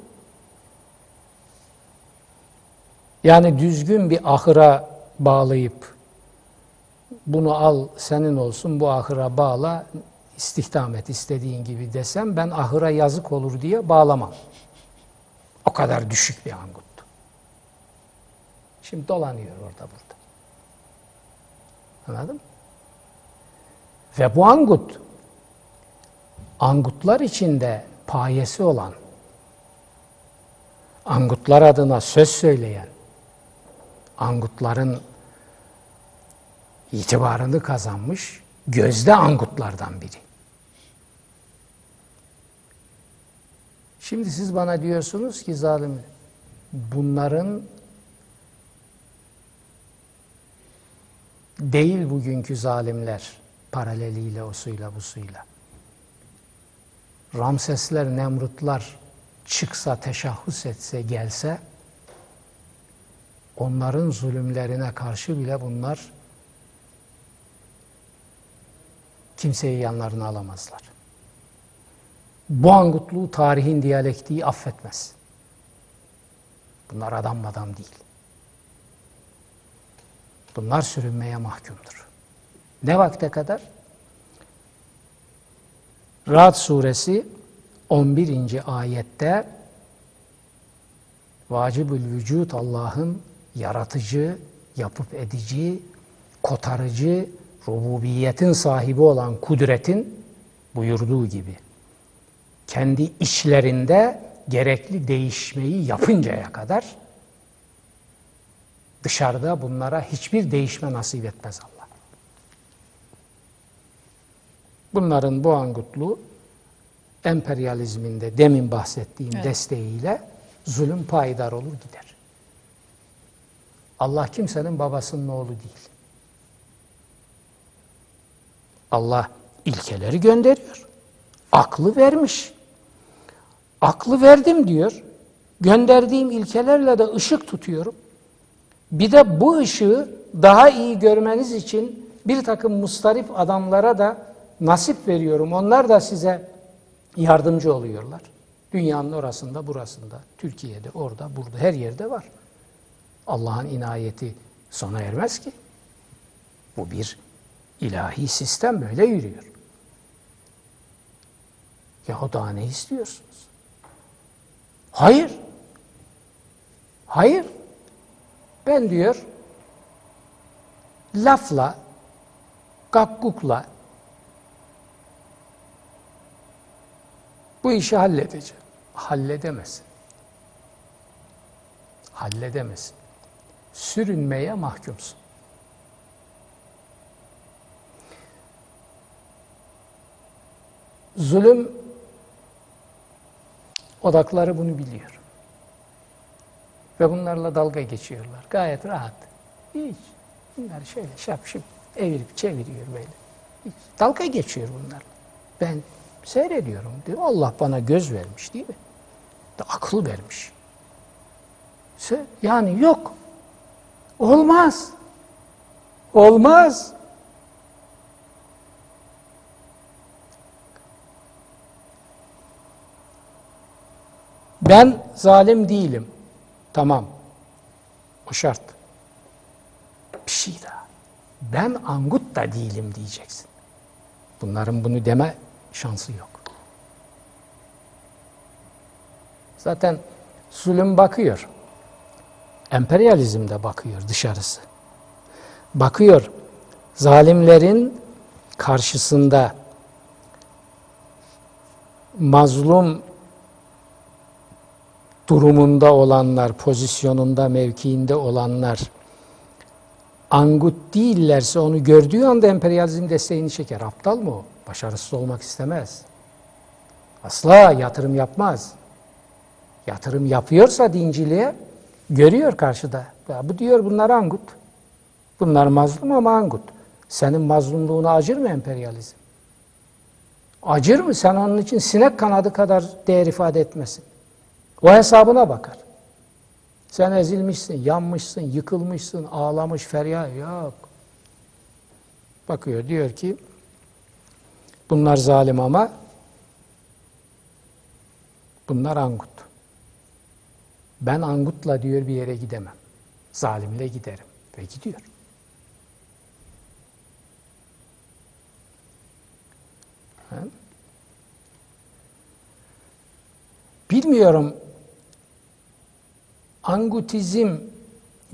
yani düzgün bir ahıra bağlayıp bunu al senin olsun bu ahıra bağla istihdam et istediğin gibi desem ben ahıra yazık olur diye bağlamam. O kadar düşük bir anguttu. Şimdi dolanıyor orada burada. Anladın mı? Ve bu angut, angutlar içinde payesi olan, angutlar adına söz söyleyen, angutların itibarını kazanmış gözde angutlardan biri. Şimdi siz bana diyorsunuz ki zalim bunların değil bugünkü zalimler paraleliyle o suyla bu suyla. Ramsesler, Nemrutlar çıksa, teşahhüs etse, gelse onların zulümlerine karşı bile bunlar kimseyi yanlarına alamazlar. Bu angutluğu tarihin diyalektiği affetmez. Bunlar adam adam değil. Bunlar sürünmeye mahkumdur. Ne vakte kadar? Ra'd suresi 11. ayette vacibül vücut Allah'ın yaratıcı, yapıp edici, kotarıcı, rububiyetin sahibi olan kudretin buyurduğu gibi kendi içlerinde gerekli değişmeyi yapıncaya kadar dışarıda bunlara hiçbir değişme nasip etmez Allah. Bunların bu angutluğu emperyalizminde demin bahsettiğim Evet. desteğiyle zulüm payidar olur gider. Allah kimsenin babasının oğlu değil. Allah ilkeleri gönderiyor. Aklı vermiş. Aklı verdim diyor. Gönderdiğim ilkelerle de ışık tutuyorum. Bir de bu ışığı daha iyi görmeniz için bir takım mustarip adamlara da nasip veriyorum. Onlar da size yardımcı oluyorlar. Dünyanın orasında, burasında, Türkiye'de, orada, burada, her yerde var. Allah'ın inayeti sona ermez ki. Bu bir ilahi sistem böyle yürüyor. Ya o daha ne istiyorsunuz? Hayır. Hayır. Ben diyor lafla, gakkukla bu işi halledeceğim. Halledemezsin. Halledemezsin. Sürünmeye mahkumsun. Zulüm odakları bunu biliyor. Ve bunlarla dalga geçiyorlar. Gayet rahat. Hiç. Bunlar şöyle şapşıp evirip çeviriyor böyle. Hiç. Dalga geçiyor bunlarla. Ben seyrediyorum diyor. Allah bana göz vermiş değil mi? De akıl vermiş. Yani yok. Olmaz. Olmaz. Ben zalim değilim. Tamam. O şart. Bir şey daha. Ben angut da değilim diyeceksin. Bunların bunu deme şansı yok. Zaten zulüm bakıyor. Emperyalizm de bakıyor dışarısı. Bakıyor zalimlerin karşısında mazlum durumunda olanlar, pozisyonunda, mevkiinde olanlar angut değillerse onu gördüğü anda emperyalizm desteğini çeker. Aptal mı o? Başarısız olmak istemez. Asla yatırım yapmaz. Yatırım yapıyorsa dinciliğe görüyor karşıda. Ya bu diyor bunlar angut. Bunlar mazlum ama angut. Senin mazlumluğuna acır mı emperyalizm? Acır mı? Sen onun için sinek kanadı kadar değer ifade etmesin. O hesabına bakar. Sen ezilmişsin, yanmışsın, yıkılmışsın, ağlamış, feryat yok. Bakıyor diyor ki bunlar zalim ama bunlar angut. Ben angutla diyor bir yere gidemem. Zalimle giderim. Ve gidiyor. Bilmiyorum angutizm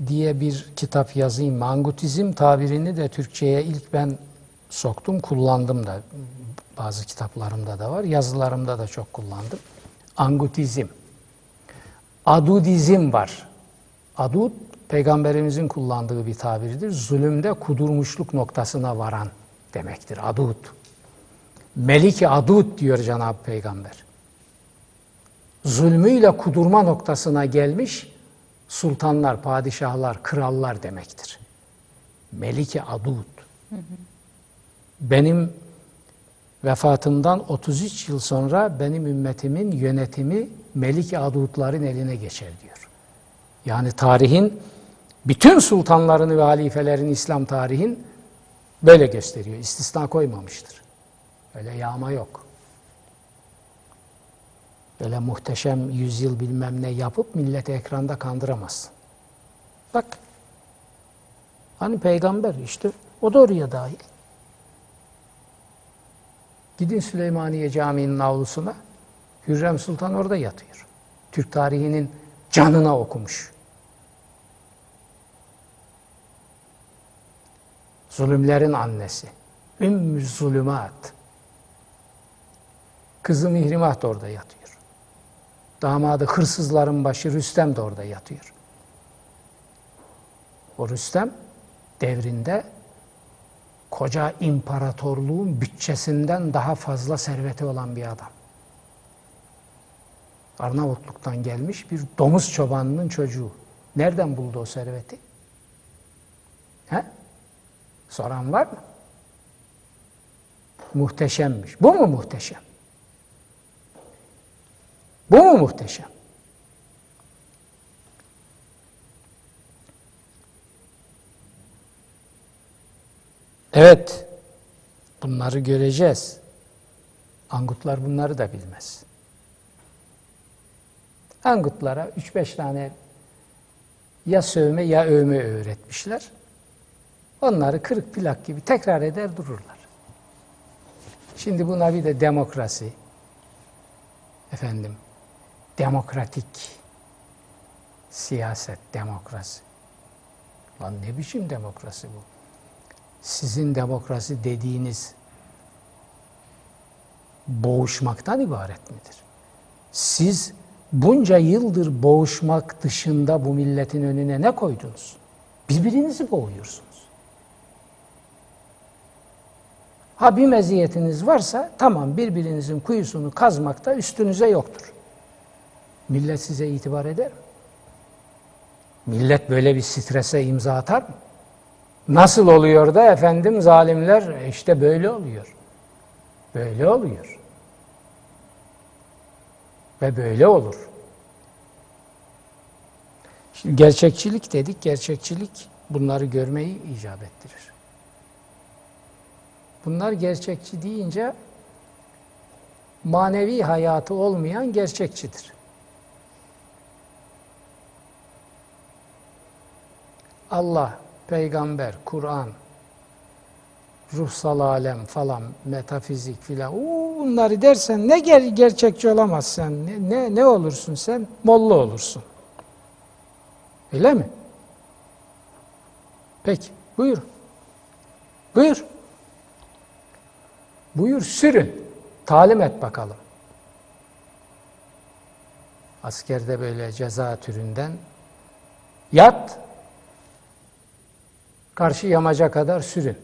diye bir kitap yazayım. Mangutizm tabirini de Türkçe'ye ilk ben soktum, kullandım da. Bazı kitaplarımda da var, yazılarımda da çok kullandım. Angutizm. Adudizm var. Adud, peygamberimizin kullandığı bir tabirdir. Zulümde kudurmuşluk noktasına varan demektir. Adud. Meliki Adud diyor Cenab-ı Peygamber. Zulmüyle kudurma noktasına gelmiş sultanlar, padişahlar, krallar demektir. Meliki Adud. Benim vefatımdan 33 yıl sonra benim ümmetimin yönetimi Melik Adudların eline geçer diyor. Yani tarihin bütün sultanlarını ve halifelerini İslam tarihin böyle gösteriyor. İstisna koymamıştır. Öyle yağma yok. Öyle muhteşem yüzyıl bilmem ne yapıp milleti ekranda kandıramazsın. Bak. Hani peygamber işte o da oraya dahil. Gidin Süleymaniye Camii'nin avlusuna. Hürrem Sultan orada yatıyor. Türk tarihinin canına okumuş. Zulümlerin annesi. Ümmü zulümat. Kızı Mihrimah da orada yatıyor. Damadı hırsızların başı Rüstem de orada yatıyor. O Rüstem devrinde koca imparatorluğun bütçesinden daha fazla serveti olan bir adam. Arnavutluk'tan gelmiş bir domuz çobanının çocuğu. Nereden buldu o serveti? He? Soran var mı? Muhteşemmiş. Bu mu muhteşem? Bu mu muhteşem? Evet, bunları göreceğiz. Angutlar bunları da bilmez. Angutlara 3-5 tane ya sövme ya övme öğretmişler. Onları kırık plak gibi tekrar eder dururlar. Şimdi buna bir de demokrasi, efendim, demokratik siyaset, demokrasi. Lan ne biçim demokrasi bu? Sizin demokrasi dediğiniz boğuşmaktan ibaret midir? Siz bunca yıldır boğuşmak dışında bu milletin önüne ne koydunuz? Birbirinizi boğuyorsunuz. Ha bir meziyetiniz varsa tamam birbirinizin kuyusunu kazmakta üstünüze yoktur. Millet size itibar eder mi? Millet böyle bir strese imza atar mı? Nasıl oluyor da efendim zalimler E işte böyle oluyor. Böyle oluyor. Ve böyle olur. Şimdi gerçekçilik dedik. Gerçekçilik bunları görmeyi icap ettirir. Bunlar gerçekçi deyince manevi hayatı olmayan gerçekçidir. Allah, peygamber, Kur'an, ruhsal alem falan, metafizik filan. Bunları dersen ne ger gerçekçi olamaz sen. Ne, ne, ne olursun sen? Molla olursun. Öyle mi? Peki, buyur. Buyur. Buyur sürün. Talim et bakalım. Askerde böyle ceza türünden yat karşı yamaca kadar sürün.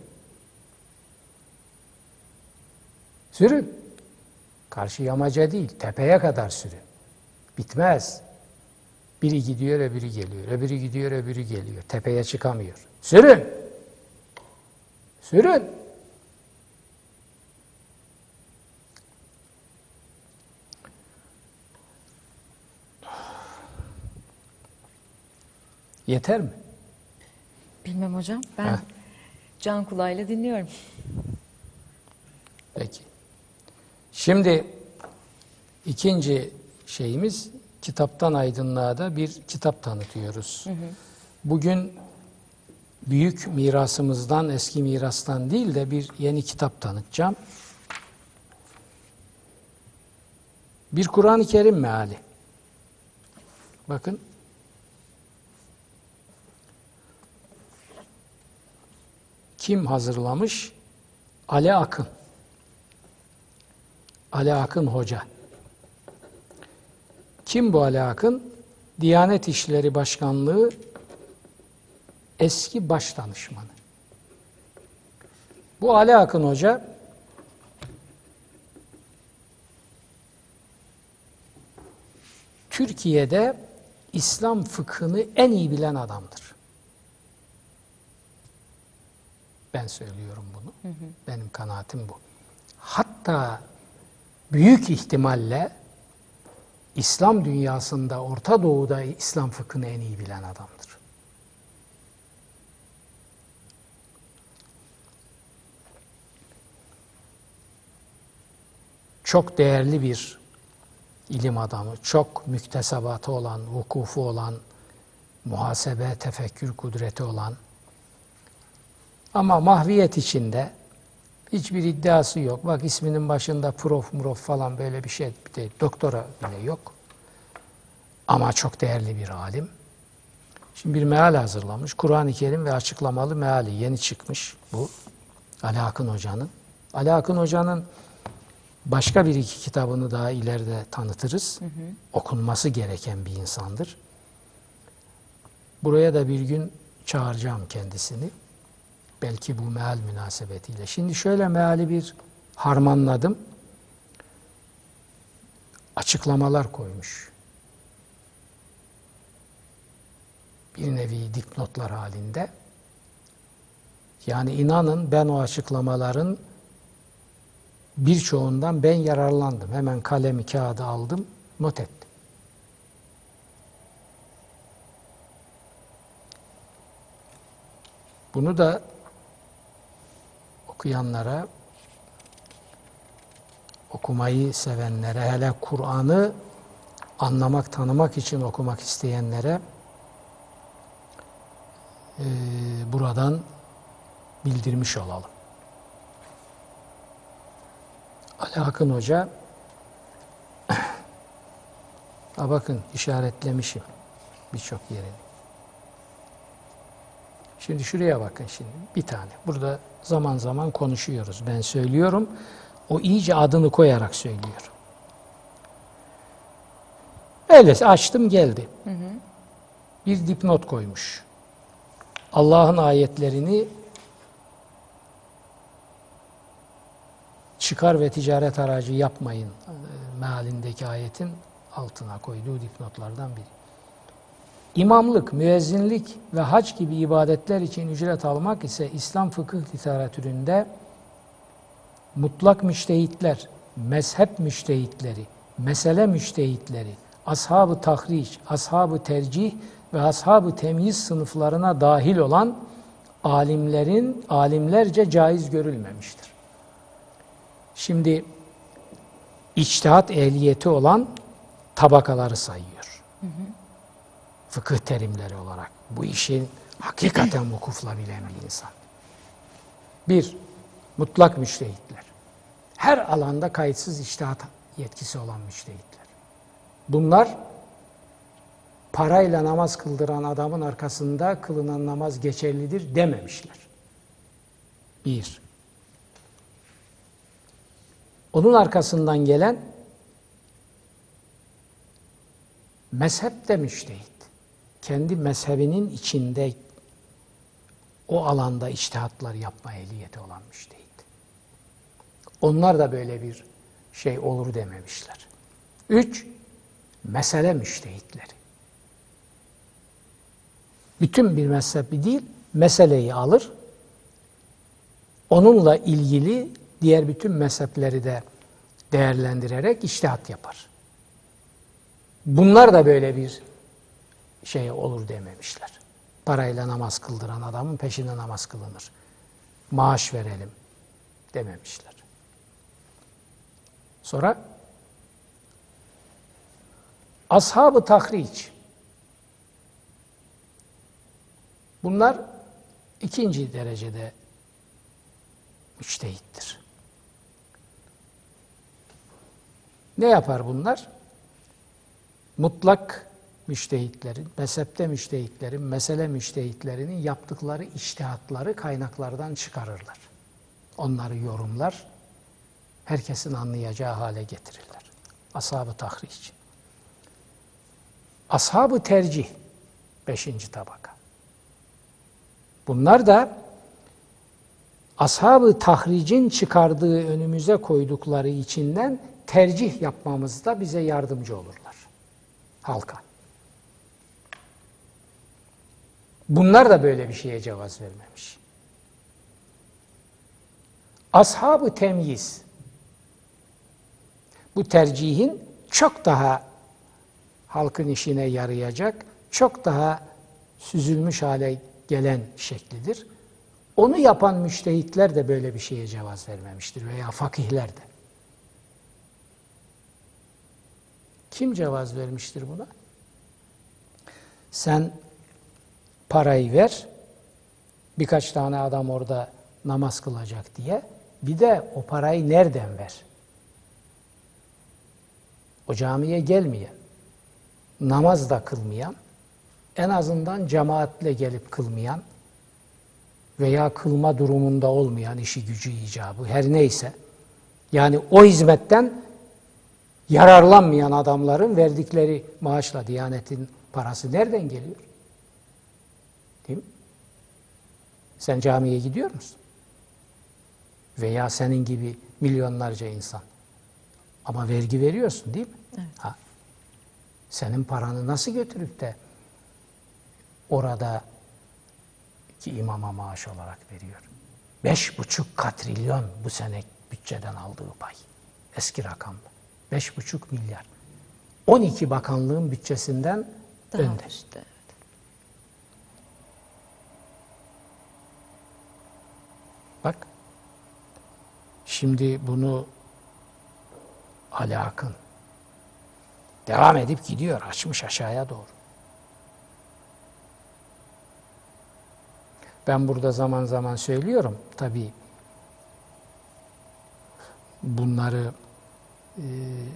Sürün. Karşı yamaca değil, tepeye kadar sürün. Bitmez. Biri gidiyor, öbürü geliyor. Öbürü gidiyor, öbürü geliyor. Tepeye çıkamıyor. Sürün. Sürün. Yeter mi? Bilmem hocam. Ben Heh. can kulağıyla dinliyorum. Peki. Şimdi ikinci şeyimiz kitaptan aydınlığa da bir kitap tanıtıyoruz. Bugün büyük mirasımızdan, eski mirastan değil de bir yeni kitap tanıtacağım. Bir Kur'an-ı Kerim meali. Bakın. Kim hazırlamış? Ali Akın. Ali Akın Hoca. Kim bu Ali Akın? Diyanet İşleri Başkanlığı eski baş danışmanı. Bu Ali Akın Hoca Türkiye'de İslam fıkhını en iyi bilen adamdır. Ben söylüyorum bunu. Benim kanaatim bu. Hatta büyük ihtimalle İslam dünyasında, Orta Doğu'da İslam fıkhını en iyi bilen adamdır. Çok değerli bir ilim adamı, çok müktesebatı olan, vukufu olan, muhasebe, tefekkür kudreti olan ama mahviyet içinde hiçbir iddiası yok. Bak isminin başında prof, murof falan böyle bir şey, bir de doktora bile yok. Ama çok değerli bir alim. Şimdi bir meal hazırlamış. Kur'an-ı Kerim ve açıklamalı meali yeni çıkmış bu. Ali Akın Hoca'nın. Ali Akın Hoca'nın başka bir iki kitabını daha ileride tanıtırız. Okunması gereken bir insandır. Buraya da bir gün çağıracağım kendisini. Belki bu meal münasebetiyle. Şimdi şöyle meali bir harmanladım. Açıklamalar koymuş. Bir nevi dipnotlar halinde. Yani inanın ben o açıklamaların birçoğundan ben yararlandım. Hemen kalemi kağıdı aldım, not ettim. Bunu da okuyanlara, okumayı sevenlere, hele Kur'an'ı anlamak, tanımak için okumak isteyenlere e, buradan bildirmiş olalım. Ali Akın Hoca ha bakın işaretlemişim birçok yerini. Şimdi şuraya bakın şimdi bir tane. Burada zaman zaman konuşuyoruz. Ben söylüyorum. O iyice adını koyarak söylüyor. Öyleyse açtım geldi. Bir dipnot koymuş. Allah'ın ayetlerini çıkar ve ticaret aracı yapmayın e, mealindeki ayetin altına koyduğu dipnotlardan biri. İmamlık, müezzinlik ve hac gibi ibadetler için ücret almak ise İslam fıkıh literatüründe mutlak müştehitler, mezhep müştehitleri, mesele müştehitleri, ashab-ı tahriç, ashab-ı tercih ve ashab-ı temyiz sınıflarına dahil olan alimlerin alimlerce caiz görülmemiştir. Şimdi içtihat ehliyeti olan tabakaları sayıyor. Hı hı. Fıkıh terimleri olarak. Bu işin hakikaten vukufla bilen bir insan. Bir, mutlak müştehitler. Her alanda kayıtsız içtihat yetkisi olan müştehitler. Bunlar parayla namaz kıldıran adamın arkasında kılınan namaz geçerlidir dememişler. Bir. Onun arkasından gelen mezhep de müştehit. Kendi mezhebinin içinde o alanda içtihatlar yapma ehliyeti olan müştehit. Onlar da böyle bir şey olur dememişler. Üç, mesele müştehitleri. Bütün bir mezhebi değil, meseleyi alır, onunla ilgili diğer bütün mezhepleri de değerlendirerek iştihat yapar. Bunlar da böyle bir şey olur dememişler. Parayla namaz kıldıran adamın peşinde namaz kılınır. Maaş verelim dememişler. Sonra ashab-ı tahriç bunlar ikinci derecede müçtehittir. Ne yapar bunlar? Mutlak müştehitlerin, mezhepte müştehitlerin, mesele müştehitlerinin yaptıkları iştihatları kaynaklardan çıkarırlar. Onları yorumlar, herkesin anlayacağı hale getirirler. Ashab-ı tahric. Ashab-ı tercih, beşinci tabaka. Bunlar da ashab-ı tahricin çıkardığı önümüze koydukları içinden tercih yapmamızda bize yardımcı olurlar. Halka. Bunlar da böyle bir şeye cevaz vermemiş. Ashab-ı temyiz. Bu tercihin çok daha halkın işine yarayacak, çok daha süzülmüş hale gelen şeklidir. Onu yapan müştehitler de böyle bir şeye cevaz vermemiştir veya fakihler de. Kim cevaz vermiştir buna? Sen parayı ver, birkaç tane adam orada namaz kılacak diye. Bir de o parayı nereden ver? O camiye gelmeyen, namaz da kılmayan, en azından cemaatle gelip kılmayan veya kılma durumunda olmayan işi gücü icabı her neyse, yani o hizmetten yararlanmayan adamların verdikleri maaşla Diyanet'in parası nereden geliyor? Değil mi? Sen camiye gidiyor musun? Veya senin gibi milyonlarca insan. Ama vergi veriyorsun değil mi? Evet. Ha. Senin paranı nasıl götürüp de orada ki imama maaş olarak veriyor. Beş buçuk katrilyon bu sene bütçeden aldığı pay. Eski rakamda. Beş buçuk milyar. 12 bakanlığın bütçesinden Daha önde. üstte. Şimdi bunu Ali Akın devam edip gidiyor. Açmış aşağıya doğru. Ben burada zaman zaman söylüyorum. Tabii bunları e,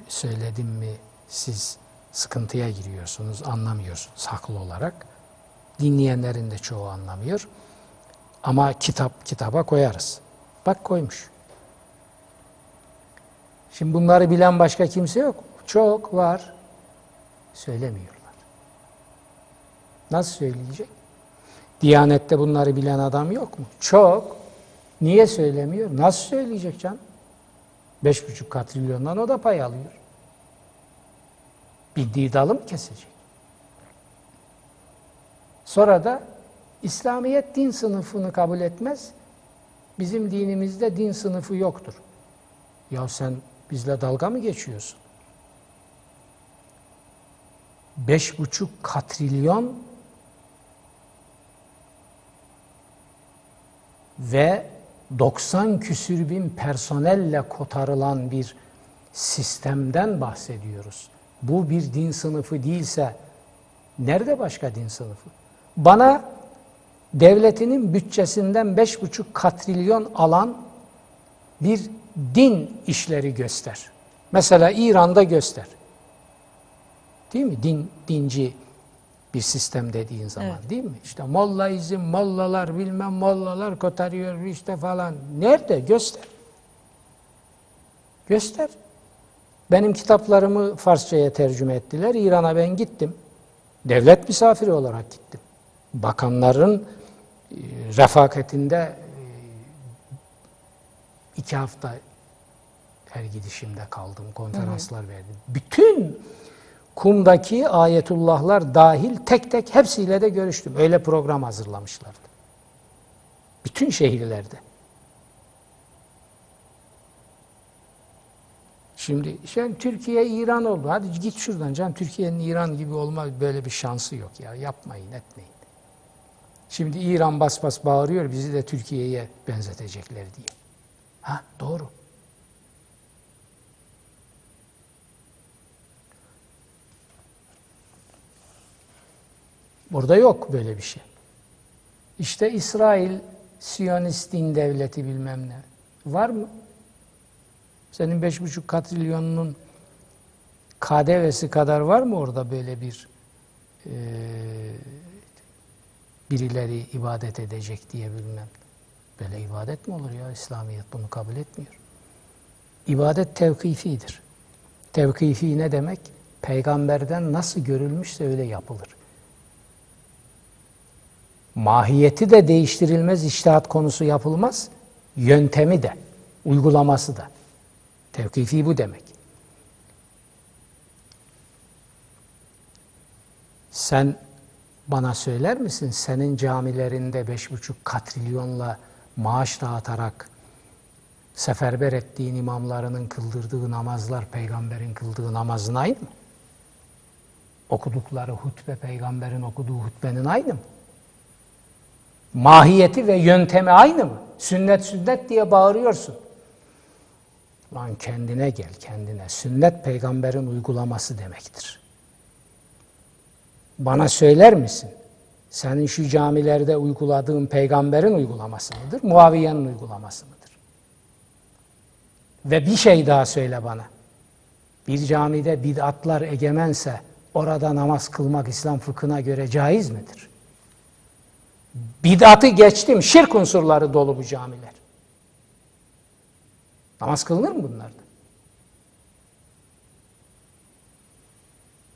söyledim mi siz sıkıntıya giriyorsunuz, anlamıyorsunuz haklı olarak. Dinleyenlerin de çoğu anlamıyor. Ama kitap kitaba koyarız. Bak koymuş. Şimdi bunları bilen başka kimse yok. Çok var. Söylemiyorlar. Nasıl söyleyecek? Diyanette bunları bilen adam yok mu? Çok. Niye söylemiyor? Nasıl söyleyecek can? Beş buçuk katrilyondan o da pay alıyor. Bildiği dalı mı kesecek? Sonra da İslamiyet din sınıfını kabul etmez. Bizim dinimizde din sınıfı yoktur. Ya sen bizle dalga mı geçiyorsun? Beş buçuk katrilyon ve 90 küsür bin personelle kotarılan bir sistemden bahsediyoruz. Bu bir din sınıfı değilse nerede başka din sınıfı? Bana devletinin bütçesinden 5,5 katrilyon alan bir din işleri göster. Mesela İran'da göster. Değil mi? Din, dinci bir sistem dediğin zaman Evet. değil mi? İşte mollaizm, mollalar bilmem mollalar kotarıyor işte falan. Nerede? Göster. Göster. Benim kitaplarımı Farsçaya tercüme ettiler. İran'a ben gittim. Devlet misafiri olarak gittim. Bakanların e, refakatinde iki hafta her gidişimde kaldım, konferanslar verdim. Bütün kumdaki ayetullahlar dahil tek tek hepsiyle de görüştüm. Öyle program hazırlamışlardı. Bütün şehirlerde. Şimdi sen Türkiye İran oldu. Hadi git şuradan can Türkiye'nin İran gibi olma böyle bir şansı yok ya. Yapmayın, etmeyin. Şimdi İran bas bas bağırıyor bizi de Türkiye'ye benzetecekler diye. Ha doğru. Burada yok böyle bir şey. İşte İsrail Siyonist din devleti bilmem ne. Var mı? Senin beş buçuk katrilyonunun KDV'si kadar var mı orada böyle bir e, birileri ibadet edecek diye bilmem. Böyle ibadet mi olur ya? İslamiyet bunu kabul etmiyor. İbadet tevkifidir. Tevkifi ne demek? Peygamberden nasıl görülmüşse öyle yapılır. Mahiyeti de değiştirilmez, iştihat konusu yapılmaz. Yöntemi de, uygulaması da. Tevkifi bu demek. Sen bana söyler misin senin camilerinde beş buçuk katrilyonla maaş dağıtarak seferber ettiğin imamlarının kıldırdığı namazlar peygamberin kıldığı namazın aynı mı? Okudukları hutbe peygamberin okuduğu hutbenin aynı mı? Mahiyeti ve yöntemi aynı mı? Sünnet sünnet diye bağırıyorsun. Lan kendine gel kendine. Sünnet peygamberin uygulaması demektir. Bana söyler misin? Senin şu camilerde uyguladığın peygamberin uygulaması mıdır? Muaviye'nin uygulaması mıdır? Ve bir şey daha söyle bana. Bir camide bid'atlar egemense orada namaz kılmak İslam fıkhına göre caiz midir? Bid'atı geçtim, şirk unsurları dolu bu camiler. Namaz kılınır mı bunlarda?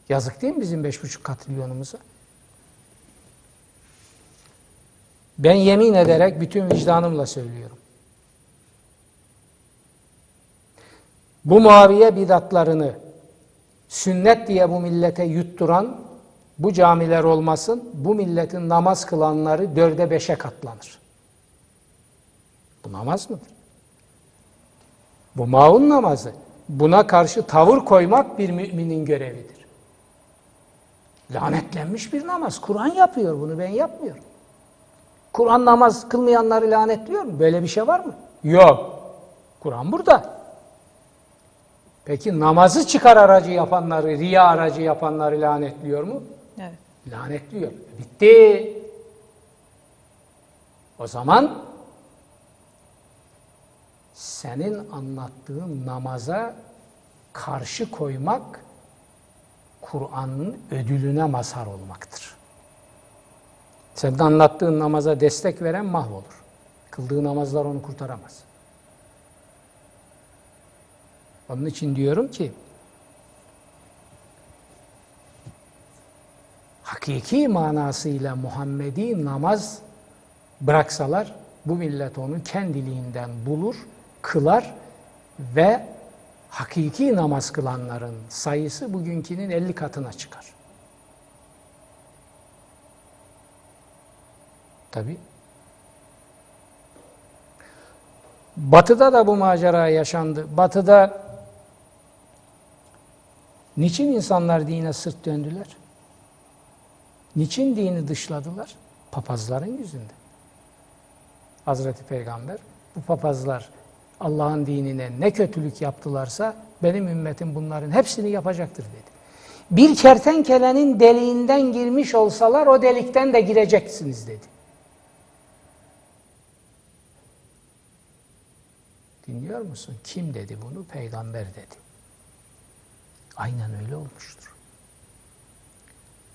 Yazık değil mi bizim beş buçuk katrilyonumuza? Ben yemin ederek bütün vicdanımla söylüyorum. Bu Muaviye bidatlarını sünnet diye bu millete yutturan bu camiler olmasın, bu milletin namaz kılanları dörde beşe katlanır. Bu namaz mıdır? Bu maun namazı. Buna karşı tavır koymak bir müminin görevidir. Lanetlenmiş bir namaz. Kur'an yapıyor bunu, ben yapmıyorum. Kur'an namaz kılmayanları lanetliyor mu? Böyle bir şey var mı? Yok. Kur'an burada. Peki namazı çıkar aracı yapanları, riya aracı yapanları lanetliyor mu? Evet. Lanetliyor. Bitti. O zaman senin anlattığın namaza karşı koymak Kur'an'ın ödülüne mazhar olmaktır. Senin anlattığın namaza destek veren mahvolur. Kıldığı namazlar onu kurtaramaz. Onun için diyorum ki hakiki manasıyla Muhammedi namaz bıraksalar bu millet onu kendiliğinden bulur, kılar ve hakiki namaz kılanların sayısı bugünkünün 50 katına çıkar. Tabi. Batı'da da bu macera yaşandı. Batı'da niçin insanlar dine sırt döndüler? Niçin dini dışladılar? Papazların yüzünden. Hazreti Peygamber bu papazlar Allah'ın dinine ne kötülük yaptılarsa benim ümmetim bunların hepsini yapacaktır dedi. Bir kertenkelenin deliğinden girmiş olsalar o delikten de gireceksiniz dedi. Dinliyor musun? Kim dedi bunu? Peygamber dedi. Aynen öyle olmuştur.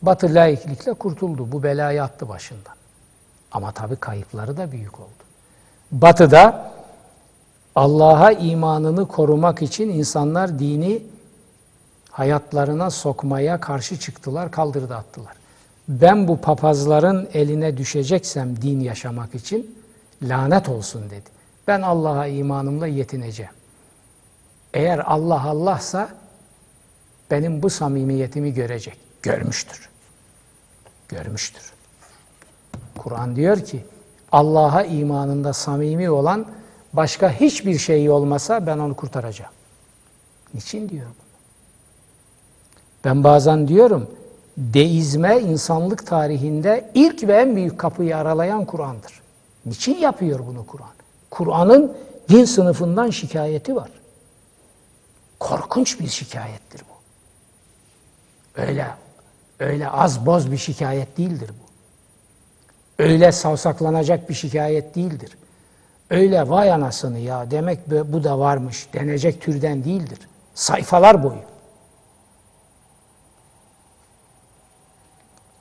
Batı laiklikle kurtuldu. Bu belayı attı başından. Ama tabii kayıpları da büyük oldu. Batı'da Allah'a imanını korumak için insanlar dini hayatlarına sokmaya karşı çıktılar, kaldırdı attılar. Ben bu papazların eline düşeceksem din yaşamak için lanet olsun dedi. Ben Allah'a imanımla yetineceğim. Eğer Allah Allah'sa benim bu samimiyetimi görecek. Görmüştür. Görmüştür. Kur'an diyor ki Allah'a imanında samimi olan başka hiçbir şey olmasa ben onu kurtaracağım. Niçin diyor bunu? Ben bazen diyorum deizme insanlık tarihinde ilk ve en büyük kapıyı aralayan Kur'an'dır. Niçin yapıyor bunu Kur'an? Kur'an'ın din sınıfından şikayeti var. Korkunç bir şikayettir bu. Öyle öyle az boz bir şikayet değildir bu. Öyle savsaklanacak bir şikayet değildir. Öyle vay anasını ya demek bu da varmış denecek türden değildir. Sayfalar boyu.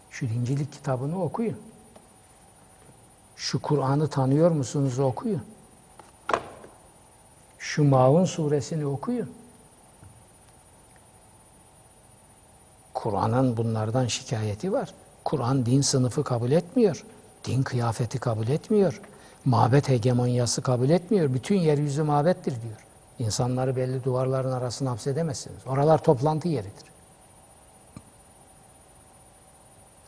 Şu İncil'lik kitabını okuyun. Şu Kur'an'ı tanıyor musunuz okuyun. Şu Maun suresini okuyun. Kur'an'ın bunlardan şikayeti var. Kur'an din sınıfı kabul etmiyor. Din kıyafeti kabul etmiyor. Mabet hegemonyası kabul etmiyor. Bütün yeryüzü mabettir diyor. İnsanları belli duvarların arasına hapsedemezsiniz. Oralar toplantı yeridir.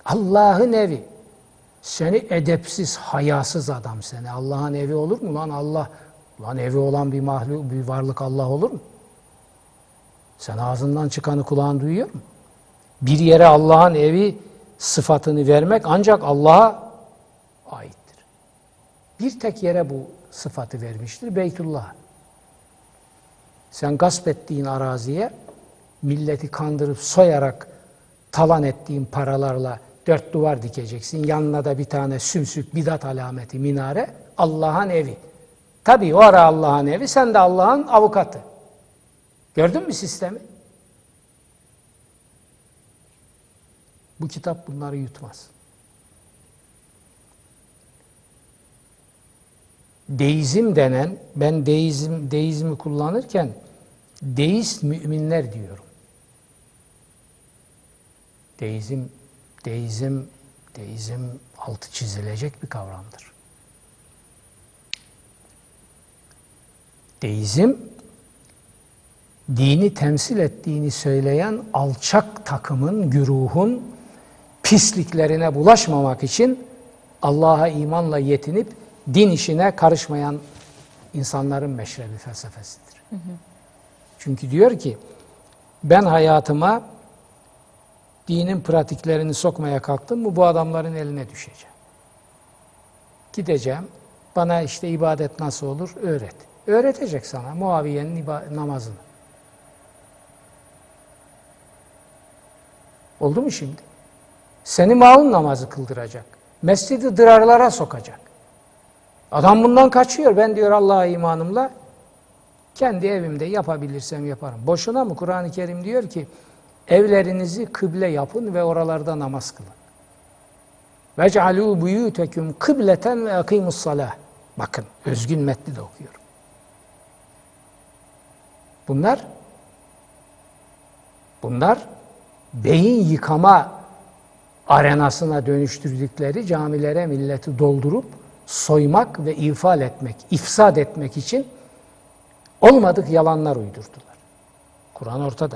Allah'ın evi. Seni edepsiz, hayasız adam seni. Allah'ın evi olur mu lan Allah? Lan evi olan bir mahluk, bir varlık Allah olur mu? Sen ağzından çıkanı kulağın duyuyor mu? Bir yere Allah'ın evi sıfatını vermek ancak Allah'a aittir. Bir tek yere bu sıfatı vermiştir, Beytullah. Sen gasp ettiğin araziye, milleti kandırıp soyarak talan ettiğin paralarla dört duvar dikeceksin. Yanına da bir tane sümsük bidat alameti minare, Allah'ın evi. Tabii o ara Allah'ın evi, sen de Allah'ın avukatı. Gördün mü sistemi? Bu kitap bunları yutmaz. Deizm denen, ben deizm, deizmi kullanırken deist müminler diyorum. Deizm, deizm, deizm altı çizilecek bir kavramdır. Deizm, dini temsil ettiğini söyleyen alçak takımın, güruhun pisliklerine bulaşmamak için Allah'a imanla yetinip din işine karışmayan insanların meşrebi felsefesidir. Hı hı. Çünkü diyor ki ben hayatıma dinin pratiklerini sokmaya kalktım mı bu adamların eline düşeceğim. Gideceğim, bana işte ibadet nasıl olur öğret. Öğretecek sana Muaviye'nin namazını. Oldu mu şimdi? Seni maun namazı kıldıracak. Mescidi dırarlara sokacak. Adam bundan kaçıyor. Ben diyor Allah'a imanımla kendi evimde yapabilirsem yaparım. Boşuna mı Kur'an-ı Kerim diyor ki evlerinizi kıble yapın ve oralarda namaz kılın. Vec'alû buyûteküm kıbleten ve akîmus salah. Bakın özgün metni de okuyorum. Bunlar bunlar beyin yıkama arenasına dönüştürdükleri camilere milleti doldurup soymak ve ifal etmek, ifsad etmek için olmadık yalanlar uydurdular. Kur'an ortada.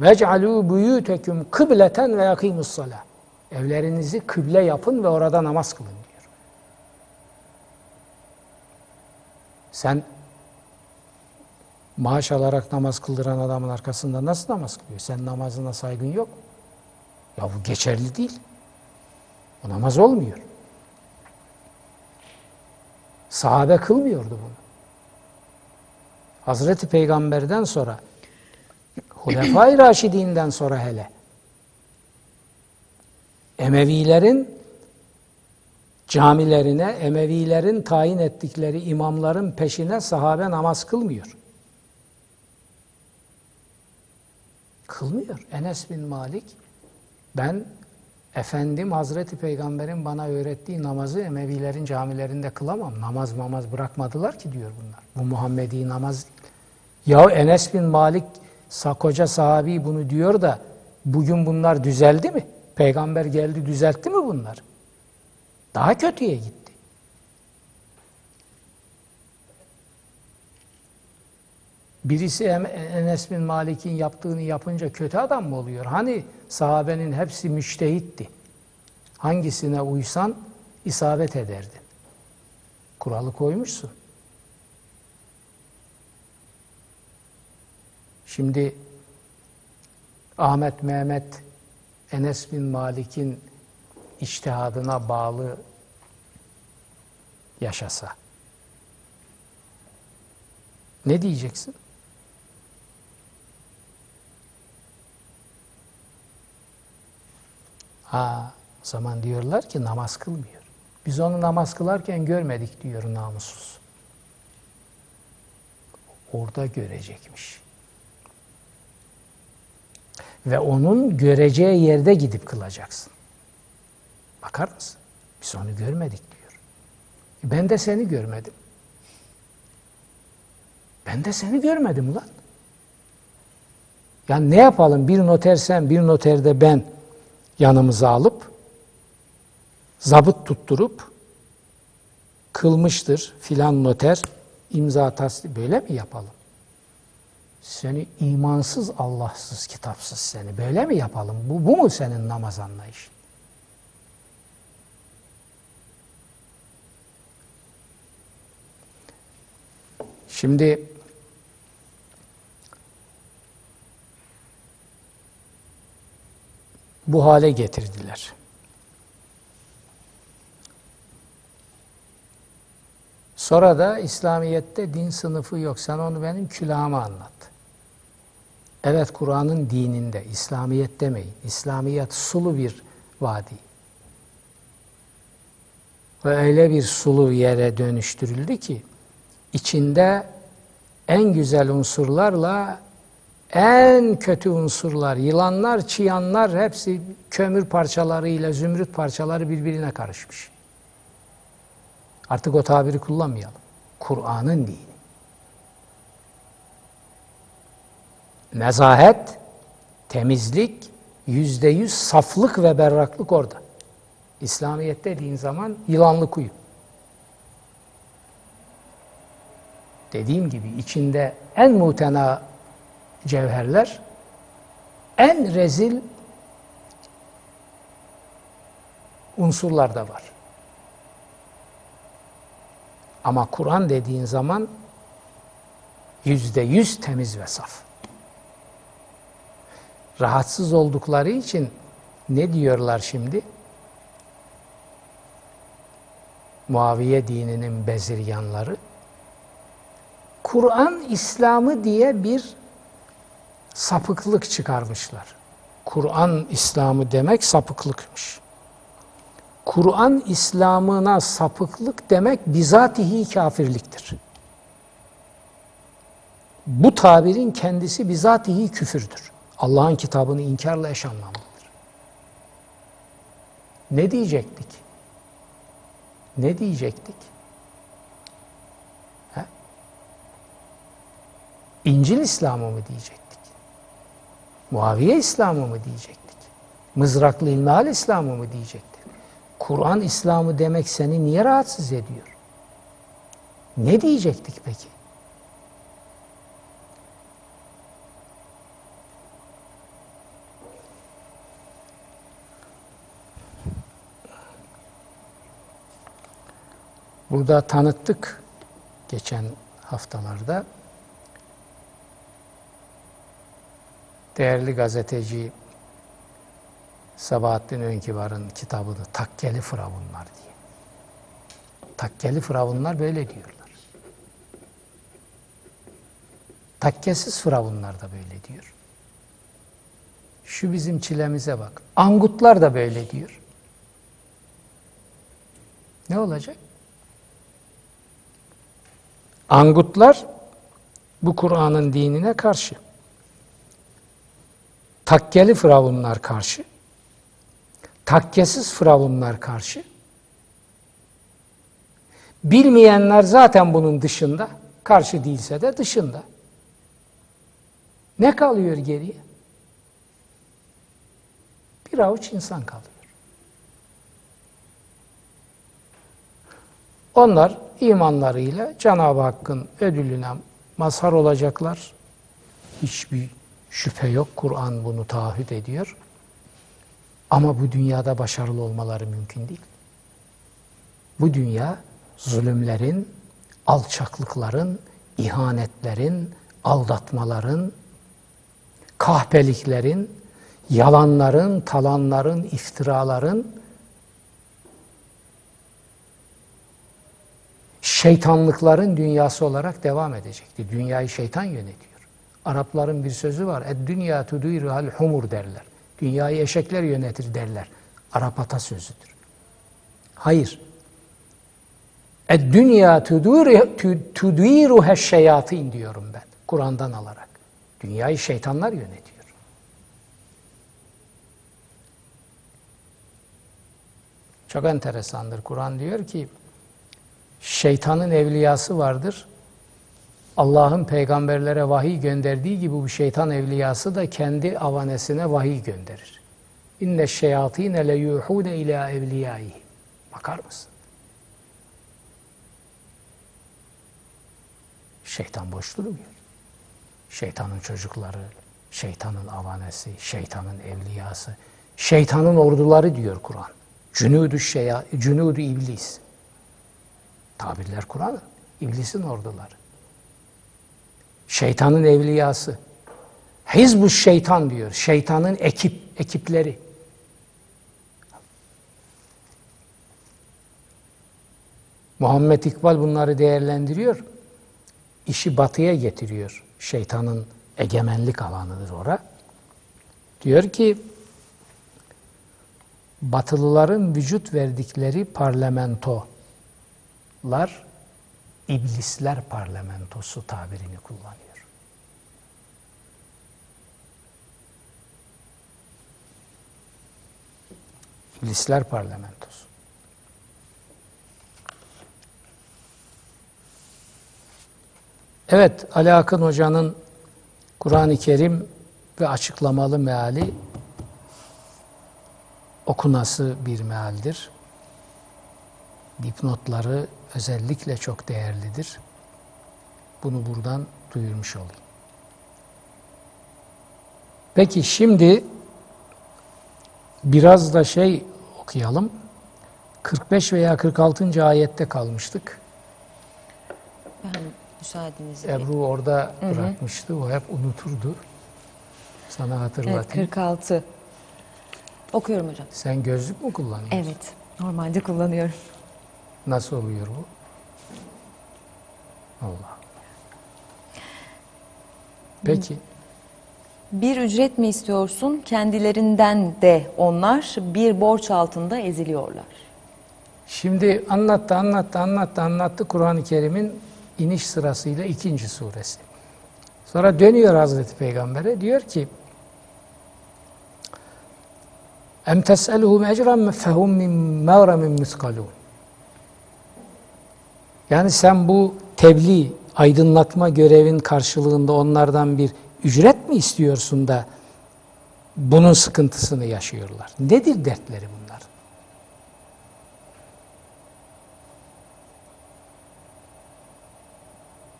Vec'alû buyûteküm kıbleten ve yakîmus salah. Evlerinizi kıble yapın ve orada namaz kılın diyor. Sen maaş alarak namaz kıldıran adamın arkasında nasıl namaz kılıyor? Sen namazına saygın yok. Ya bu geçerli değil. O namaz olmuyor. Sahabe kılmıyordu bunu. Hazreti Peygamber'den sonra Hulefai Raşidinden sonra hele Emevilerin camilerine, Emevilerin tayin ettikleri imamların peşine sahabe namaz kılmıyor. Kılmıyor. Enes bin Malik ben Efendim Hazreti Peygamber'in bana öğrettiği namazı Emevilerin camilerinde kılamam. Namaz mamaz bırakmadılar ki diyor bunlar. Bu Muhammedi namaz değil. Ya Enes bin Malik koca sahabi bunu diyor da bugün bunlar düzeldi mi? Peygamber geldi düzeltti mi bunlar? Daha kötüye gitti. Birisi Enes bin Malik'in yaptığını yapınca kötü adam mı oluyor? Hani sahabenin hepsi müştehitti. Hangisine uysan isabet ederdin. Kuralı koymuşsun. Şimdi Ahmet Mehmet Enes bin Malik'in içtihadına bağlı yaşasa ne diyeceksin? Ha, zaman diyorlar ki namaz kılmıyor. Biz onu namaz kılarken görmedik diyor namussuz. Orada görecekmiş. Ve onun göreceği yerde gidip kılacaksın. Bakar mısın? Biz onu görmedik diyor. Ben de seni görmedim. Ben de seni görmedim ulan. Yani ne yapalım? Bir noter sen, bir noterde ben yanımıza alıp zabıt tutturup kılmıştır filan noter imza tasdik böyle mi yapalım? Seni imansız, Allahsız, kitapsız seni böyle mi yapalım? Bu, bu mu senin namaz anlayışın? Şimdi bu hale getirdiler. Sonra da İslamiyet'te din sınıfı yok. Sen onu benim külahıma anlat. Evet Kur'an'ın dininde, İslamiyet demeyin. İslamiyet sulu bir vadi. Ve öyle bir sulu yere dönüştürüldü ki, içinde en güzel unsurlarla en kötü unsurlar, yılanlar, çıyanlar hepsi kömür parçalarıyla zümrüt parçaları birbirine karışmış. Artık o tabiri kullanmayalım. Kur'an'ın dini. Nezahet, temizlik, yüzde yüz saflık ve berraklık orada. İslamiyet dediğin zaman yılanlı kuyu. Dediğim gibi içinde en mutena cevherler, en rezil unsurlar da var. Ama Kur'an dediğin zaman yüzde yüz temiz ve saf. Rahatsız oldukları için ne diyorlar şimdi? Muaviye dininin bezirganları. Kur'an İslam'ı diye bir sapıklık çıkarmışlar. Kur'an İslam'ı demek sapıklıkmış. Kur'an İslam'ına sapıklık demek bizatihi kafirliktir. Bu tabirin kendisi bizatihi küfürdür. Allah'ın kitabını inkarla eş anlamlıdır. Ne diyecektik? Ne diyecektik? He? İncil İslam'ı mı diyecektik? Muaviye İslam'ı mı diyecektik? Mızraklı İlmihal İslam'ı mı diyecektik? Kur'an İslam'ı demek seni niye rahatsız ediyor? Ne diyecektik peki? Burada tanıttık geçen haftalarda. Değerli gazeteci Sabahattin Önkibar'ın kitabını Takkeli Firavunlar diye. Takkeli Firavunlar böyle diyorlar. Takkesiz Firavunlar da böyle diyor. Şu bizim çilemize bak. Angutlar da böyle diyor. Ne olacak? Angutlar bu Kur'an'ın dinine karşı. Takkeli Firavunlar karşı takkesiz firavunlar karşı. Bilmeyenler zaten bunun dışında, karşı değilse de dışında. Ne kalıyor geriye? Bir avuç insan kalıyor. Onlar imanlarıyla Cenab-ı Hakk'ın ödülüne mazhar olacaklar. Hiçbir şüphe yok. Kur'an bunu taahhüt ediyor. Ama bu dünyada başarılı olmaları mümkün değil. Bu dünya zulümlerin, alçaklıkların, ihanetlerin, aldatmaların, kahpeliklerin, yalanların, talanların, iftiraların, şeytanlıkların dünyası olarak devam edecekti. Dünyayı şeytan yönetiyor. Arapların bir sözü var. Ed dünya tudiruhal humur derler. Dünyayı eşekler yönetir derler. Arap atasözüdür. Hayır. Ed dünya tudiruhe şeyatin diyorum ben. Kur'an'dan alarak. Dünyayı şeytanlar yönetiyor. Çok enteresandır. Kur'an diyor ki şeytanın evliyası vardır. Allah'ın peygamberlere vahiy gönderdiği gibi bu şeytan evliyası da kendi avanesine vahiy gönderir. İnne şeyatine le yuhune ila evliyaihi. Bakar mısın? Şeytan boş durmuyor. Şeytanın çocukları, şeytanın avanesi, şeytanın evliyası, şeytanın orduları diyor Kur'an. Cünudu şeya, cünudu iblis. Tabirler Kur'an'ın. İblisin orduları. Şeytanın evliyası. Hizbu şeytan diyor. Şeytanın ekip, ekipleri. Muhammed İkbal bunları değerlendiriyor. İşi batıya getiriyor. Şeytanın egemenlik alanıdır ora. Diyor ki Batılıların vücut verdikleri parlamentolar iblisler parlamentosu tabirini kullanıyor. İblisler parlamentosu. Evet, Ali Akın Hoca'nın Kur'an-ı Kerim ve açıklamalı meali okunası bir mealdir. Dipnotları özellikle çok değerlidir. Bunu buradan duyurmuş olayım. Peki şimdi biraz da şey okuyalım. 45 veya 46. ayette kalmıştık. Ben müsaadenizle. Ebru orada bırakmıştı. O hep unuturdu. Sana Evet, hatırlatayım. 46. Okuyorum hocam. Sen gözlük mü kullanıyorsun? Evet. Normalde kullanıyorum. Nasıl oluyor bu? Allah. Peki. Bir ücret mi istiyorsun? Kendilerinden de onlar bir borç altında eziliyorlar. Şimdi anlattı, anlattı, anlattı, anlattı Kur'an-ı Kerim'in iniş sırasıyla ikinci suresi. Sonra dönüyor Hazreti Peygamber'e diyor ki Em tes'eluhum ecran fehum min mağramin miskalun. Yani sen bu tebliğ, aydınlatma görevin karşılığında onlardan bir ücret mi istiyorsun da bunun sıkıntısını yaşıyorlar? Nedir dertleri bunlar?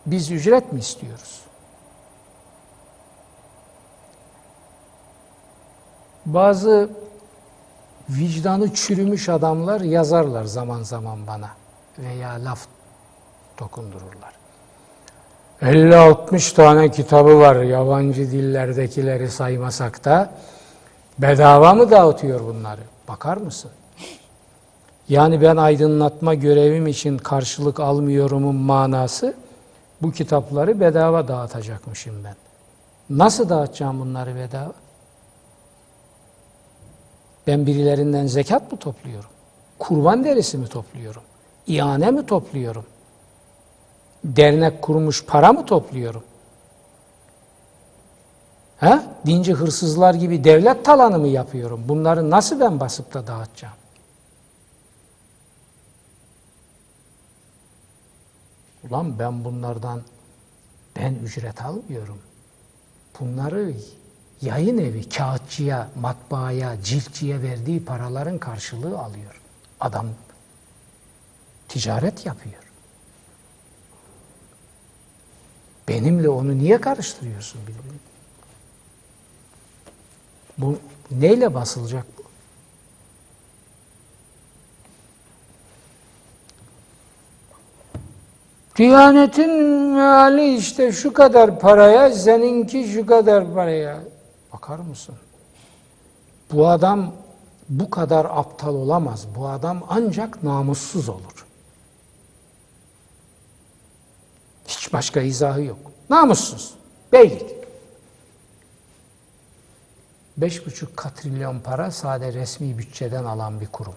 Biz ücret mi istiyoruz? Bazı vicdanı çürümüş adamlar yazarlar zaman zaman bana veya laf dokundururlar. 50-60 tane kitabı var yabancı dillerdekileri saymasak da bedava mı dağıtıyor bunları? Bakar mısın? Yani ben aydınlatma görevim için karşılık almıyorumun manası bu kitapları bedava dağıtacakmışım ben. Nasıl dağıtacağım bunları bedava? Ben birilerinden zekat mı topluyorum? Kurban derisi mi topluyorum? İhane mi topluyorum? Dernek kurmuş para mı topluyorum? He? Dinci hırsızlar gibi devlet talanı mı yapıyorum? Bunları nasıl ben basıp da dağıtacağım? Ulan ben bunlardan ben ücret almıyorum. Bunları yayın evi kağıtçıya, matbaaya, ciltçiye verdiği paraların karşılığı alıyor. Adam ticaret yapıyor. Benimle onu niye karıştırıyorsun birbirine? Bu neyle basılacak bu? Diyanetin meali işte şu kadar paraya, seninki şu kadar paraya. Bakar mısın? Bu adam bu kadar aptal olamaz. Bu adam ancak namussuz olur. Hiç başka izahı yok. Namussuz. Beylik. Beş buçuk katrilyon para sade resmi bütçeden alan bir kurum.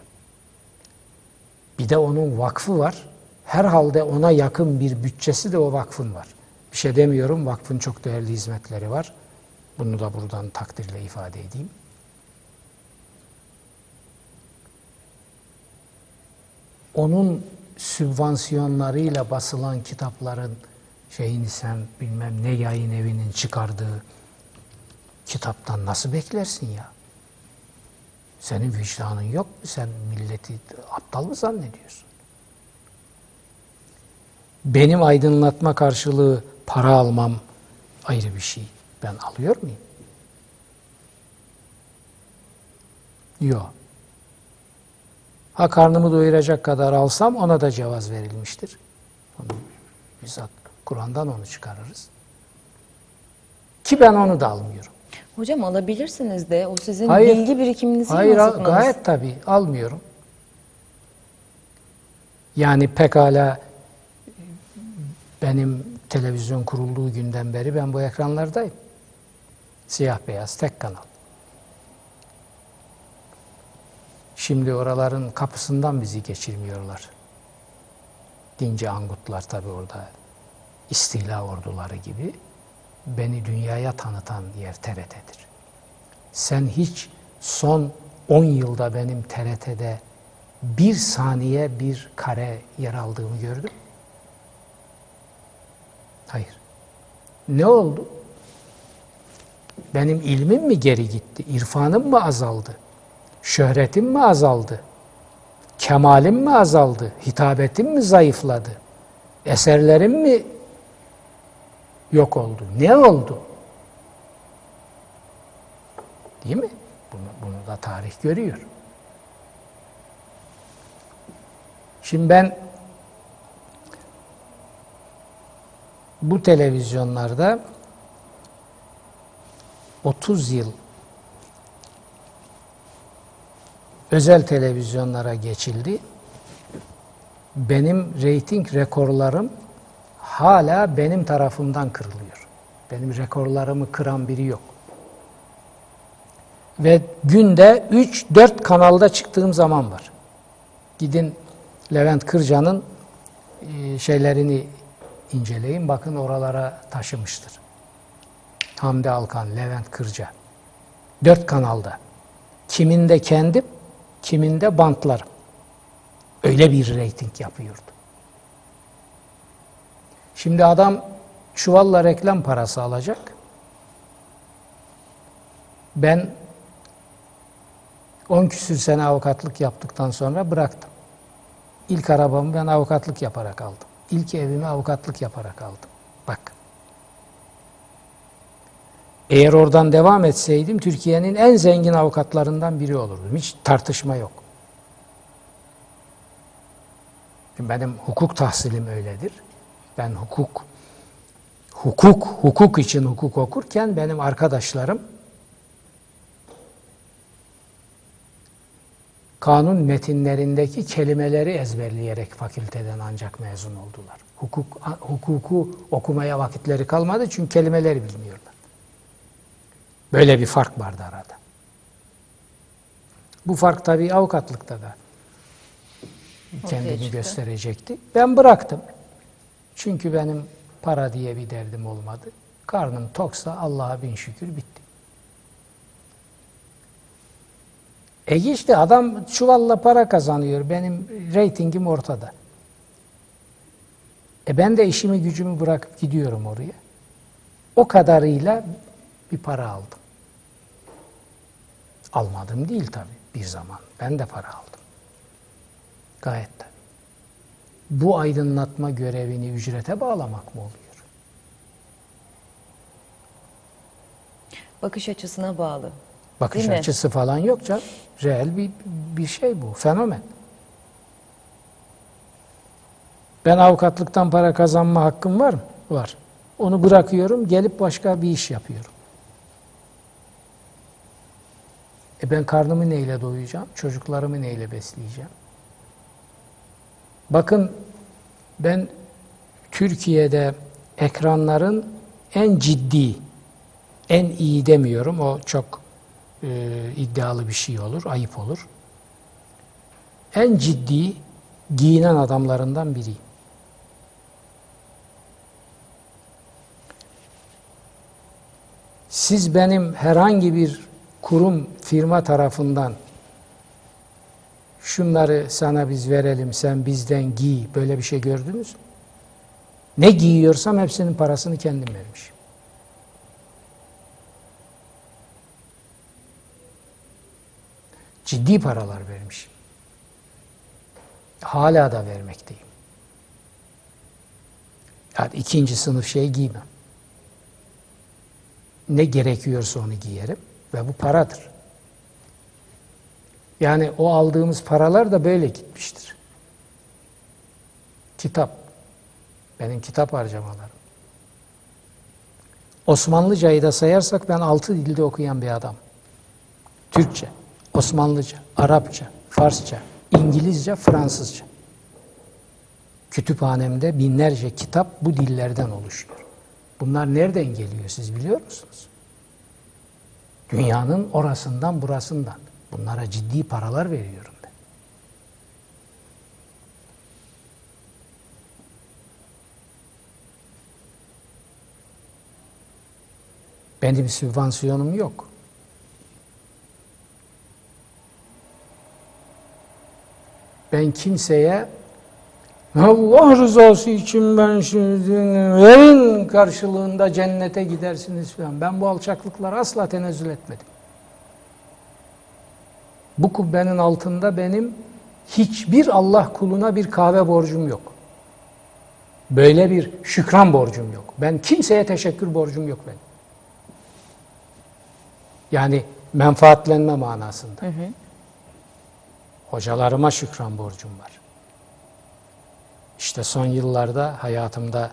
Bir de onun vakfı var. Herhalde ona yakın bir bütçesi de o vakfın var. Bir şey demiyorum, vakfın çok değerli hizmetleri var. Bunu da buradan takdirle ifade edeyim. onun sübvansiyonlarıyla basılan kitapların şeyini sen bilmem ne yayın evinin çıkardığı kitaptan nasıl beklersin ya? Senin vicdanın yok mu? Sen milleti aptal mı zannediyorsun? Benim aydınlatma karşılığı para almam ayrı bir şey. Ben alıyor muyum? Yok. Ha karnımı doyuracak kadar alsam ona da cevaz verilmiştir. Onu bizzat Kur'an'dan onu çıkarırız. Ki ben onu da almıyorum. Hocam alabilirsiniz de o sizin Hayır. bilgi birikiminizi Hayır yansıtmanız. gayet tabii almıyorum. Yani pekala benim televizyon kurulduğu günden beri ben bu ekranlardayım. Siyah beyaz tek kanal. Şimdi oraların kapısından bizi geçirmiyorlar. Dinci angutlar tabii orada istila orduları gibi. Beni dünyaya tanıtan yer TRT'dir. Sen hiç son 10 yılda benim TRT'de bir saniye bir kare yer aldığımı gördün? Hayır. Ne oldu? Benim ilmim mi geri gitti? İrfanım mı azaldı? Şöhretim mi azaldı? Kemalim mi azaldı? Hitabetim mi zayıfladı? Eserlerim mi yok oldu? Ne oldu? Değil mi? Bunu, bunu da tarih görüyor. Şimdi ben bu televizyonlarda 30 yıl özel televizyonlara geçildi. Benim reyting rekorlarım hala benim tarafımdan kırılıyor. Benim rekorlarımı kıran biri yok. Ve günde 3-4 kanalda çıktığım zaman var. Gidin Levent Kırca'nın e, şeylerini inceleyin. Bakın oralara taşımıştır. Hamdi Alkan, Levent Kırca. Dört kanalda. Kiminde kendim, kiminde bantlarım. Öyle bir reyting yapıyordu. Şimdi adam çuvalla reklam parası alacak. Ben 10 küsür sene avukatlık yaptıktan sonra bıraktım. İlk arabamı ben avukatlık yaparak aldım. İlk evimi avukatlık yaparak aldım. Bak. Eğer oradan devam etseydim Türkiye'nin en zengin avukatlarından biri olurdum. Hiç tartışma yok. Benim hukuk tahsilim öyledir. Ben hukuk hukuk hukuk için hukuk okurken benim arkadaşlarım kanun metinlerindeki kelimeleri ezberleyerek fakülteden ancak mezun oldular. Hukuk hukuku okumaya vakitleri kalmadı çünkü kelimeleri bilmiyorlar. Böyle bir fark vardı arada. Bu fark tabii avukatlıkta da kendini gösterecekti. Ben bıraktım. Çünkü benim para diye bir derdim olmadı. Karnım toksa Allah'a bin şükür bitti. E işte adam çuvalla para kazanıyor. Benim reytingim ortada. E ben de işimi gücümü bırakıp gidiyorum oraya. O kadarıyla bir para aldım. Almadım değil tabii bir zaman. Ben de para aldım. Gayet tabii. Bu aydınlatma görevini ücrete bağlamak mı oluyor? Bakış açısına bağlı. Bakış Değil mi? açısı falan yok canım. Reel bir, bir şey bu, fenomen. Ben avukatlıktan para kazanma hakkım var mı? Var. Onu bırakıyorum, gelip başka bir iş yapıyorum. E ben karnımı neyle doyuracağım? Çocuklarımı neyle besleyeceğim? Bakın ben Türkiye'de ekranların en ciddi, en iyi demiyorum. O çok e, iddialı bir şey olur, ayıp olur. En ciddi giyinen adamlarından biriyim. Siz benim herhangi bir kurum, firma tarafından şunları sana biz verelim sen bizden giy böyle bir şey gördünüz? Ne giyiyorsam hepsinin parasını kendim vermişim. Ciddi paralar vermişim. Hala da vermekteyim. Yani ikinci sınıf şey giymem. Ne gerekiyorsa onu giyerim ve bu paradır. Yani o aldığımız paralar da böyle gitmiştir. Kitap. Benim kitap harcamalarım. Osmanlıcayı da sayarsak ben altı dilde okuyan bir adam. Türkçe, Osmanlıca, Arapça, Farsça, İngilizce, Fransızca. Kütüphanemde binlerce kitap bu dillerden oluşuyor. Bunlar nereden geliyor siz biliyor musunuz? Dünyanın orasından burasından. Bunlara ciddi paralar veriyorum ben. Benim sübvansiyonum yok. Ben kimseye Allah rızası için ben şimdi verin karşılığında cennete gidersiniz falan. Ben bu alçaklıklara asla tenezzül etmedim. Bu kubbenin altında benim hiçbir Allah kuluna bir kahve borcum yok. Böyle bir şükran borcum yok. Ben kimseye teşekkür borcum yok benim. Yani menfaatlenme manasında. Hocalarıma şükran borcum var. İşte son yıllarda hayatımda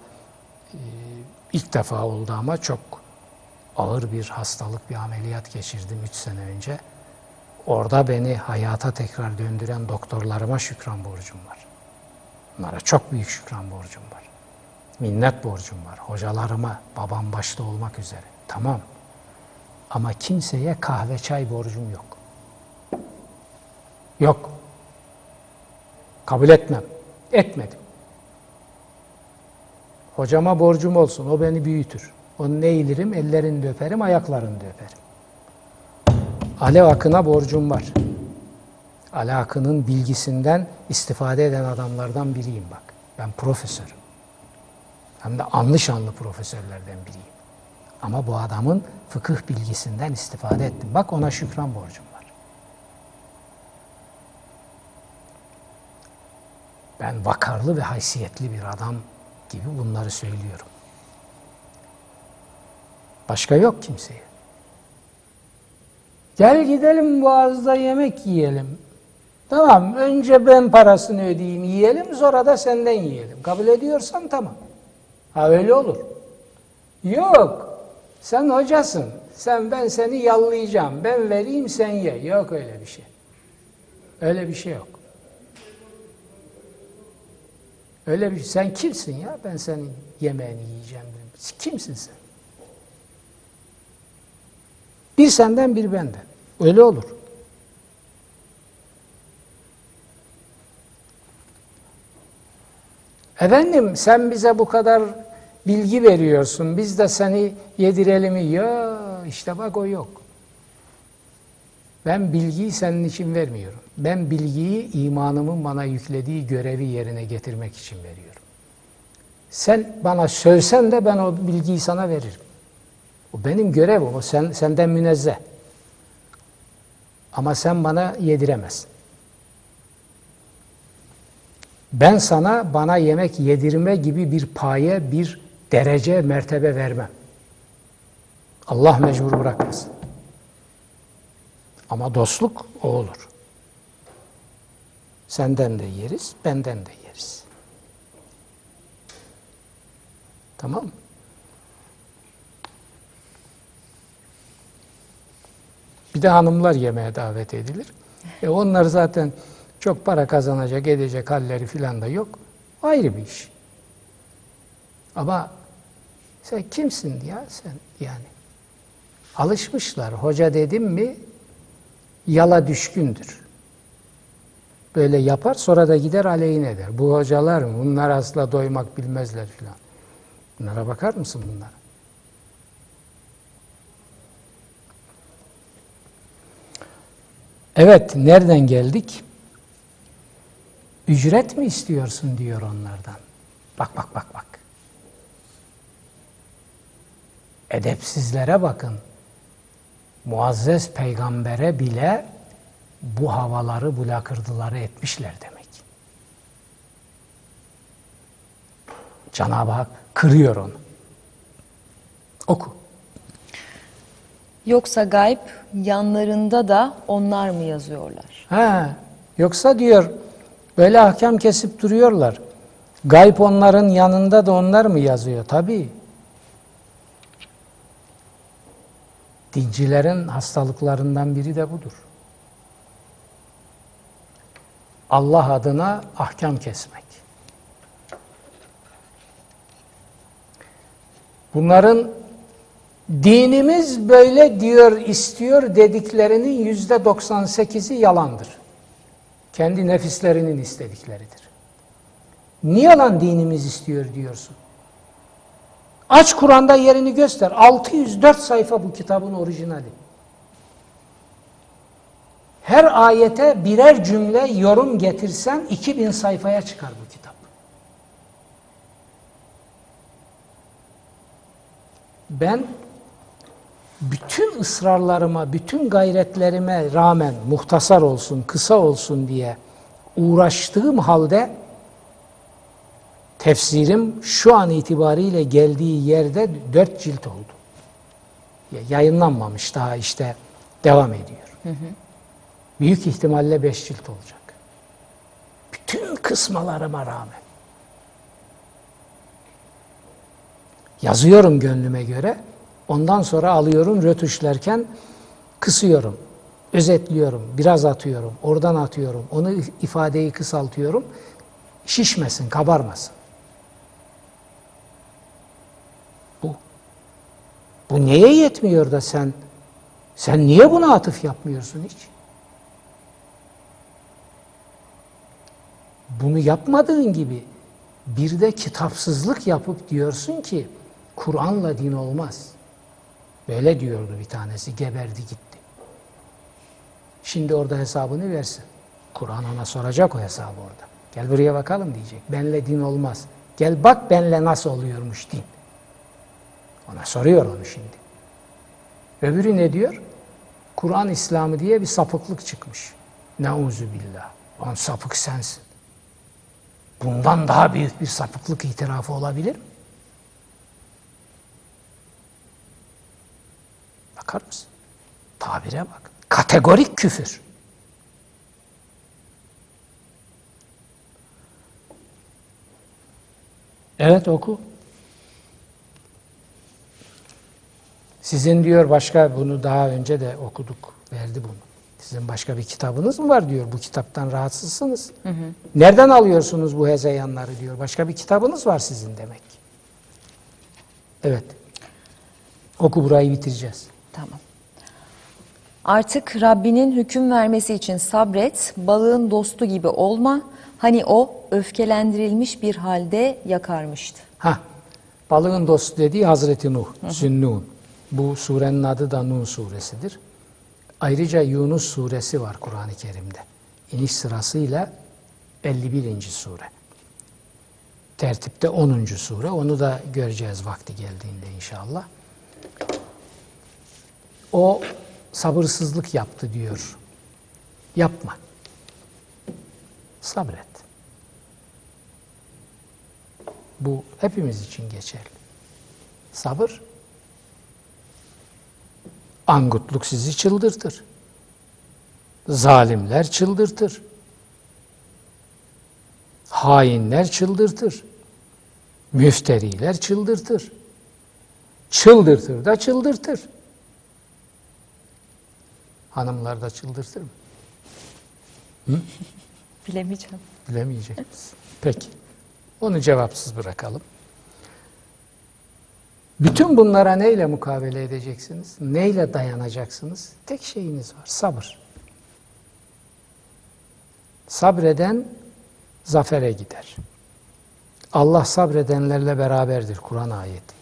e, ilk defa oldu ama çok ağır bir hastalık, bir ameliyat geçirdim 3 sene önce. Orada beni hayata tekrar döndüren doktorlarıma şükran borcum var. Onlara çok büyük şükran borcum var. Minnet borcum var. Hocalarıma, babam başta olmak üzere. Tamam. Ama kimseye kahve çay borcum yok. Yok. Kabul etmem. Etmedim. Hocama borcum olsun. O beni büyütür. Onu eğilirim, ellerini de öperim, ayaklarını da Ali Akın'a borcum var. Ali Akın'ın bilgisinden istifade eden adamlardan biriyim bak. Ben profesörüm. Hem de anlı şanlı profesörlerden biriyim. Ama bu adamın fıkıh bilgisinden istifade ettim. Bak ona şükran borcum var. Ben vakarlı ve haysiyetli bir adam gibi bunları söylüyorum. Başka yok kimseye. Gel gidelim Boğaz'da yemek yiyelim. Tamam önce ben parasını ödeyeyim yiyelim sonra da senden yiyelim. Kabul ediyorsan tamam. Ha öyle olur. Yok. Sen hocasın. Sen ben seni yallayacağım. Ben vereyim sen ye. Yok öyle bir şey. Öyle bir şey yok. Öyle bir sen kimsin ya? Ben senin yemeğini yiyeceğim. Kimsin sen? Bir senden bir benden. Öyle olur. Efendim sen bize bu kadar bilgi veriyorsun. Biz de seni yedirelim? Ya işte bak o yok. Ben bilgiyi senin için vermiyorum. Ben bilgiyi imanımın bana yüklediği görevi yerine getirmek için veriyorum. Sen bana sövsen de ben o bilgiyi sana veririm. O benim görevim. O sen, senden münezzeh. Ama sen bana yediremezsin. Ben sana bana yemek yedirme gibi bir paye, bir derece, mertebe vermem. Allah mecbur bırakmasın. Ama dostluk o olur. Senden de yeriz, benden de yeriz. Tamam mı? Bir de hanımlar yemeğe davet edilir. E onlar zaten çok para kazanacak, edecek halleri filan da yok. Ayrı bir iş. Ama sen kimsin ya sen yani? Alışmışlar. Hoca dedim mi yala düşkündür. Böyle yapar sonra da gider aleyhine eder. Bu hocalar mı? Bunlar asla doymak bilmezler filan. Bunlara bakar mısın bunlara? Evet, nereden geldik? Ücret mi istiyorsun diyor onlardan. Bak bak bak bak. Edepsizlere bakın. Muazzez peygambere bile bu havaları, bu lakırdıları etmişler demek. Cenab-ı Hak kırıyor onu. Oku. Yoksa gayb yanlarında da onlar mı yazıyorlar? Ha, yoksa diyor böyle ahkam kesip duruyorlar. Gayb onların yanında da onlar mı yazıyor? Tabii. Dincilerin hastalıklarından biri de budur. Allah adına ahkam kesmek. Bunların dinimiz böyle diyor, istiyor dediklerinin yüzde 98'i yalandır. Kendi nefislerinin istedikleridir. Niye lan dinimiz istiyor diyorsun? Aç Kur'an'da yerini göster. 604 sayfa bu kitabın orijinali. Her ayete birer cümle yorum getirsen 2000 sayfaya çıkar bu kitap. Ben bütün ısrarlarıma, bütün gayretlerime rağmen muhtasar olsun, kısa olsun diye uğraştığım halde tefsirim şu an itibariyle geldiği yerde dört cilt oldu. Yayınlanmamış daha işte devam ediyor. Büyük ihtimalle beş cilt olacak. Bütün kısmalarıma rağmen. Yazıyorum gönlüme göre. Ondan sonra alıyorum rötuşlarken kısıyorum. Özetliyorum. Biraz atıyorum. Oradan atıyorum. Onu ifadeyi kısaltıyorum. Şişmesin, kabarmasın. Bu. Bu neye yetmiyor da sen sen niye buna atıf yapmıyorsun hiç? Bunu yapmadığın gibi bir de kitapsızlık yapıp diyorsun ki Kur'an'la din olmaz. Böyle diyordu bir tanesi, geberdi gitti. Şimdi orada hesabını versin. Kur'an ona soracak o hesabı orada. Gel buraya bakalım diyecek. Benle din olmaz. Gel bak benle nasıl oluyormuş din. Ona soruyor onu şimdi. Öbürü ne diyor? Kur'an İslamı diye bir sapıklık çıkmış. Neuzu billah. On sapık sensin. Bundan daha büyük bir sapıklık itirafı olabilir mi? Bakar mısın? Tabire bak. Kategorik küfür. Evet oku. Sizin diyor başka bunu daha önce de okuduk, verdi bunu. Sizin başka bir kitabınız mı var diyor. Bu kitaptan rahatsızsınız. Hı hı. Nereden alıyorsunuz bu hezeyanları diyor. Başka bir kitabınız var sizin demek. Evet. Oku burayı bitireceğiz. Tamam. Artık Rabbinin hüküm vermesi için sabret, balığın dostu gibi olma. Hani o öfkelendirilmiş bir halde yakarmıştı. Ha, balığın dostu dediği Hazreti Nuh, Sünnun. Bu surenin adı da Nuh suresidir. Ayrıca Yunus suresi var Kur'an-ı Kerim'de. İniş sırasıyla 51. sure. Tertipte 10. sure. Onu da göreceğiz vakti geldiğinde inşallah. O sabırsızlık yaptı diyor. Yapma. Sabret. Bu hepimiz için geçerli. Sabır Angutluk sizi çıldırtır. Zalimler çıldırtır. Hainler çıldırtır. Müfteriler çıldırtır. Çıldırtır da çıldırtır. Hanımlar da çıldırtır mı? Hı? Bilemeyeceğim. Bilemeyecek misin? Peki. Onu cevapsız bırakalım. Bütün bunlara neyle mukabele edeceksiniz? Neyle dayanacaksınız? Tek şeyiniz var, sabır. Sabreden zafere gider. Allah sabredenlerle beraberdir Kur'an ayeti.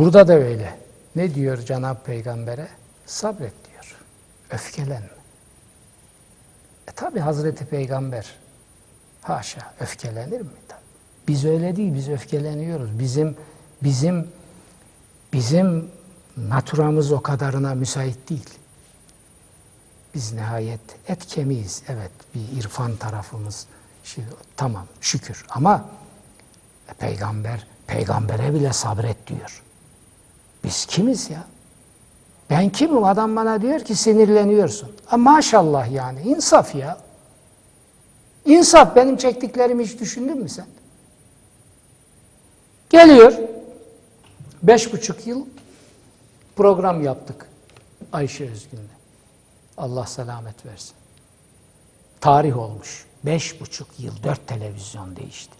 Burada da öyle. Ne diyor Cenab-ı Peygamber'e? Sabret diyor. Öfkelenme. E tabi Hazreti Peygamber haşa öfkelenir mi? Tabii. Biz öyle değil, biz öfkeleniyoruz. Bizim bizim bizim naturamız o kadarına müsait değil. Biz nihayet et kemiğiz. Evet bir irfan tarafımız. Şey, tamam şükür ama e, peygamber peygambere bile sabret diyor. Biz kimiz ya? Ben kimim? Adam bana diyor ki sinirleniyorsun. Ha, maşallah yani insaf ya. İnsaf benim çektiklerimi hiç düşündün mü sen? Geliyor. Beş buçuk yıl program yaptık Ayşe Özgün'le. Allah selamet versin. Tarih olmuş. Beş buçuk yıl dört televizyon değişti.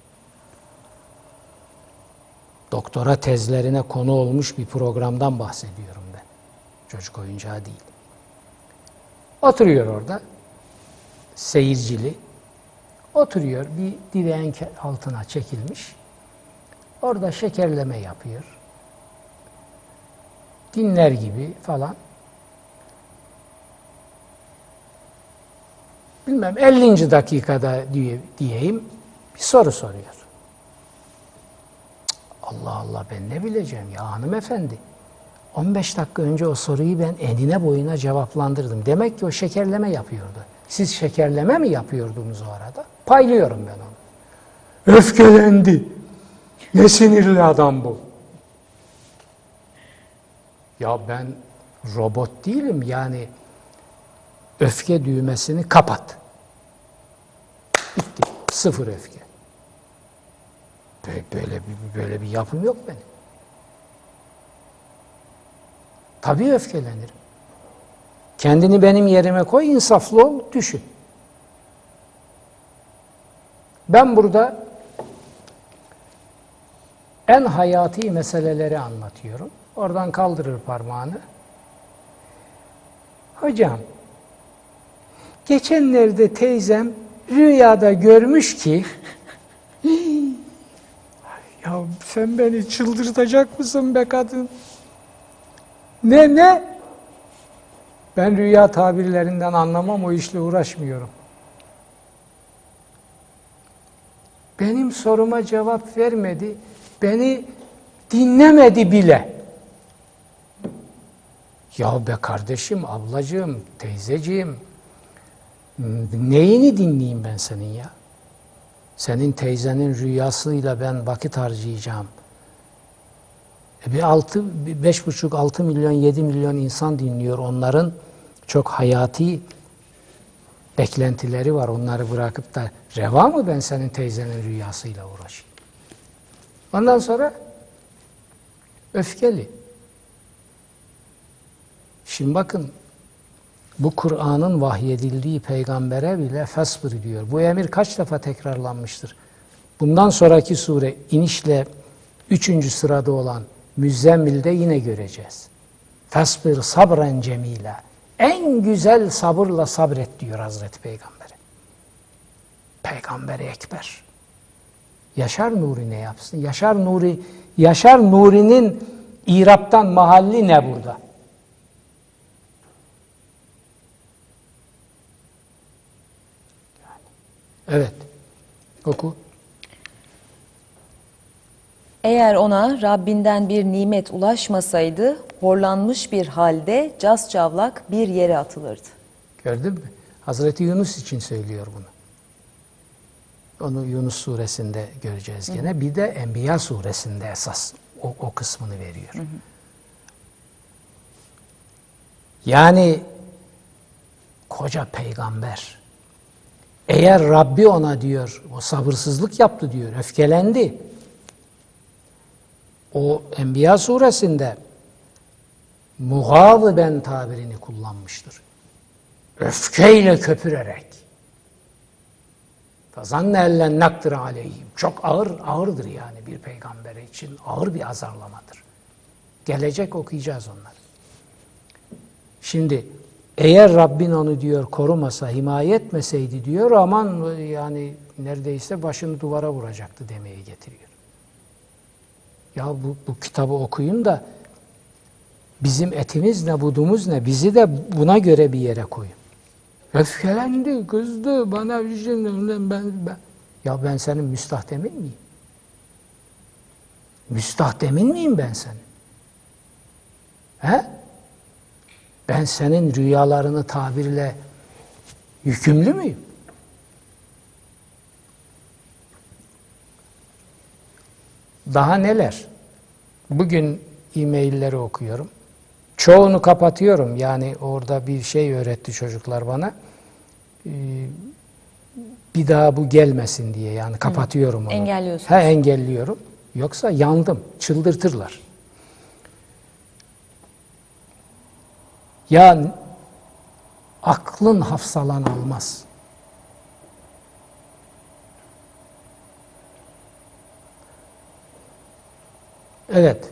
Doktora tezlerine konu olmuş bir programdan bahsediyorum ben. Çocuk oyuncağı değil. Oturuyor orada. Seyircili. Oturuyor. Bir direğin altına çekilmiş. Orada şekerleme yapıyor. Dinler gibi falan. Bilmem 50. dakikada diye, diyeyim bir soru soruyor. Allah Allah ben ne bileceğim ya hanımefendi. 15 dakika önce o soruyu ben enine boyuna cevaplandırdım. Demek ki o şekerleme yapıyordu. Siz şekerleme mi yapıyordunuz o arada? Paylıyorum ben onu. Öfkelendi. Ne sinirli adam bu. Ya ben robot değilim yani öfke düğmesini kapat. Bitti. Sıfır öfke. Böyle, bir, böyle bir yapım yok benim. Tabii öfkelenirim. Kendini benim yerime koy, insaflı ol, düşün. Ben burada en hayati meseleleri anlatıyorum. Oradan kaldırır parmağını. Hocam, geçenlerde teyzem rüyada görmüş ki sen beni çıldırtacak mısın be kadın? Ne ne? Ben rüya tabirlerinden anlamam, o işle uğraşmıyorum. Benim soruma cevap vermedi, beni dinlemedi bile. Ya be kardeşim, ablacığım, teyzeciğim, neyini dinleyeyim ben senin ya? Senin teyzenin rüyasıyla ben vakit harcayacağım. E bir altı, bir beş buçuk, altı milyon, yedi milyon insan dinliyor. Onların çok hayati beklentileri var. Onları bırakıp da reva mı ben senin teyzenin rüyasıyla uğraşayım? Ondan sonra öfkeli. Şimdi bakın bu Kur'an'ın vahyedildiği peygambere bile fesbir diyor. Bu emir kaç defa tekrarlanmıştır? Bundan sonraki sure inişle üçüncü sırada olan Müzzemmil'de yine göreceğiz. Fesbir sabren cemila. En güzel sabırla sabret diyor Hazreti Peygamber'e. Peygamberi Ekber. Yaşar Nuri ne yapsın? Yaşar Nuri, Yaşar Nuri'nin İrab'tan mahalli ne burada? Evet. Oku. Eğer ona Rabbinden bir nimet ulaşmasaydı horlanmış bir halde cas cavlak bir yere atılırdı. Gördün mü? Hazreti Yunus için söylüyor bunu. Onu Yunus suresinde göreceğiz gene. Bir de Enbiya suresinde esas o, o kısmını veriyor. Yani koca peygamber eğer Rabbi ona diyor o sabırsızlık yaptı diyor, öfkelendi. O Enbiya suresinde mugaziben tabirini kullanmıştır. Öfkeyle köpürerek. Fazanne ellen nakdir aleyhim. Çok ağır, ağırdır yani bir peygamber için. Ağır bir azarlamadır. Gelecek okuyacağız onları. Şimdi eğer Rabbin onu diyor korumasa, himaye etmeseydi diyor aman yani neredeyse başını duvara vuracaktı demeye getiriyor. Ya bu, bu kitabı okuyun da Bizim etimiz ne, budumuz ne, bizi de buna göre bir yere koyun. Öfkelendi, kızdı, bana bir ben, ben. Ya ben senin müstahdemin miyim? Müstahdemin miyim ben senin? He? Ben senin rüyalarını tabirle yükümlü müyüm? Daha neler? Bugün e-mailleri okuyorum. Çoğunu kapatıyorum. Yani orada bir şey öğretti çocuklar bana. Ee, bir daha bu gelmesin diye yani kapatıyorum onu. Engelliyorsunuz. Ha engelliyorum. Yoksa yandım. Çıldırtırlar. Ya aklın hafsalan almaz. Evet.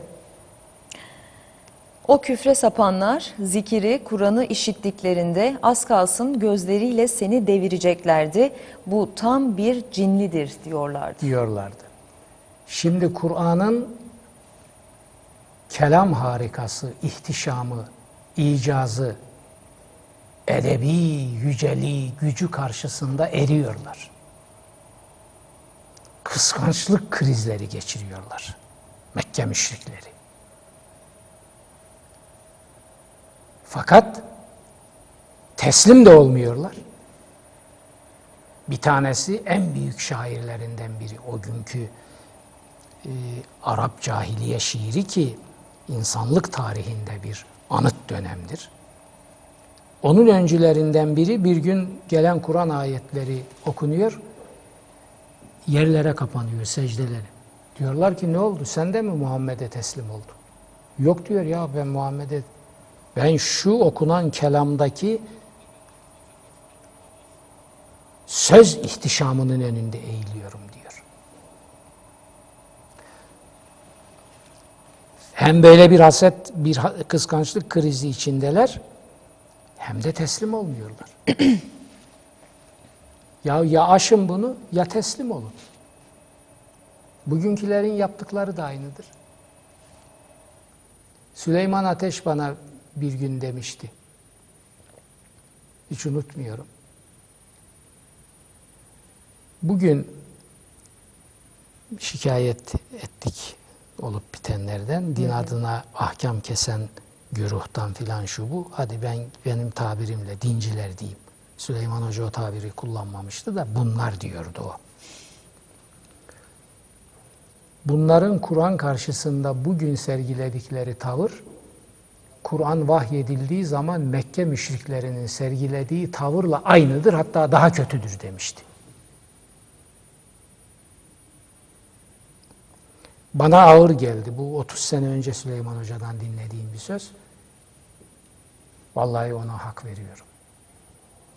O küfre sapanlar zikiri, Kur'an'ı işittiklerinde az kalsın gözleriyle seni devireceklerdi. Bu tam bir cinlidir diyorlardı. diyorlardı. Şimdi Kur'an'ın kelam harikası, ihtişamı, icazı, edebi, yüceliği, gücü karşısında eriyorlar. Kıskançlık krizleri geçiriyorlar. Mekke müşrikleri. Fakat teslim de olmuyorlar. Bir tanesi en büyük şairlerinden biri o günkü e, Arap cahiliye şiiri ki insanlık tarihinde bir anıt dönemdir. Onun öncülerinden biri bir gün gelen Kur'an ayetleri okunuyor, yerlere kapanıyor secdeleri. Diyorlar ki ne oldu? Sen de mi Muhammed'e teslim oldun? Yok diyor ya ben Muhammed'e ben şu okunan kelamdaki söz ihtişamının önünde eğiliyorum diyor. Hem böyle bir haset, bir kıskançlık krizi içindeler, hem de teslim olmuyorlar. ya ya aşın bunu, ya teslim olun. Bugünkülerin yaptıkları da aynıdır. Süleyman Ateş bana bir gün demişti. Hiç unutmuyorum. Bugün şikayet ettik olup bitenlerden. Din adına ahkam kesen güruhtan filan şu bu. Hadi ben benim tabirimle dinciler diyeyim. Süleyman Hoca o tabiri kullanmamıştı da bunlar diyordu o. Bunların Kur'an karşısında bugün sergiledikleri tavır Kur'an vahyedildiği zaman Mekke müşriklerinin sergilediği tavırla aynıdır hatta daha kötüdür demişti. Bana ağır geldi. Bu 30 sene önce Süleyman Hoca'dan dinlediğim bir söz. Vallahi ona hak veriyorum.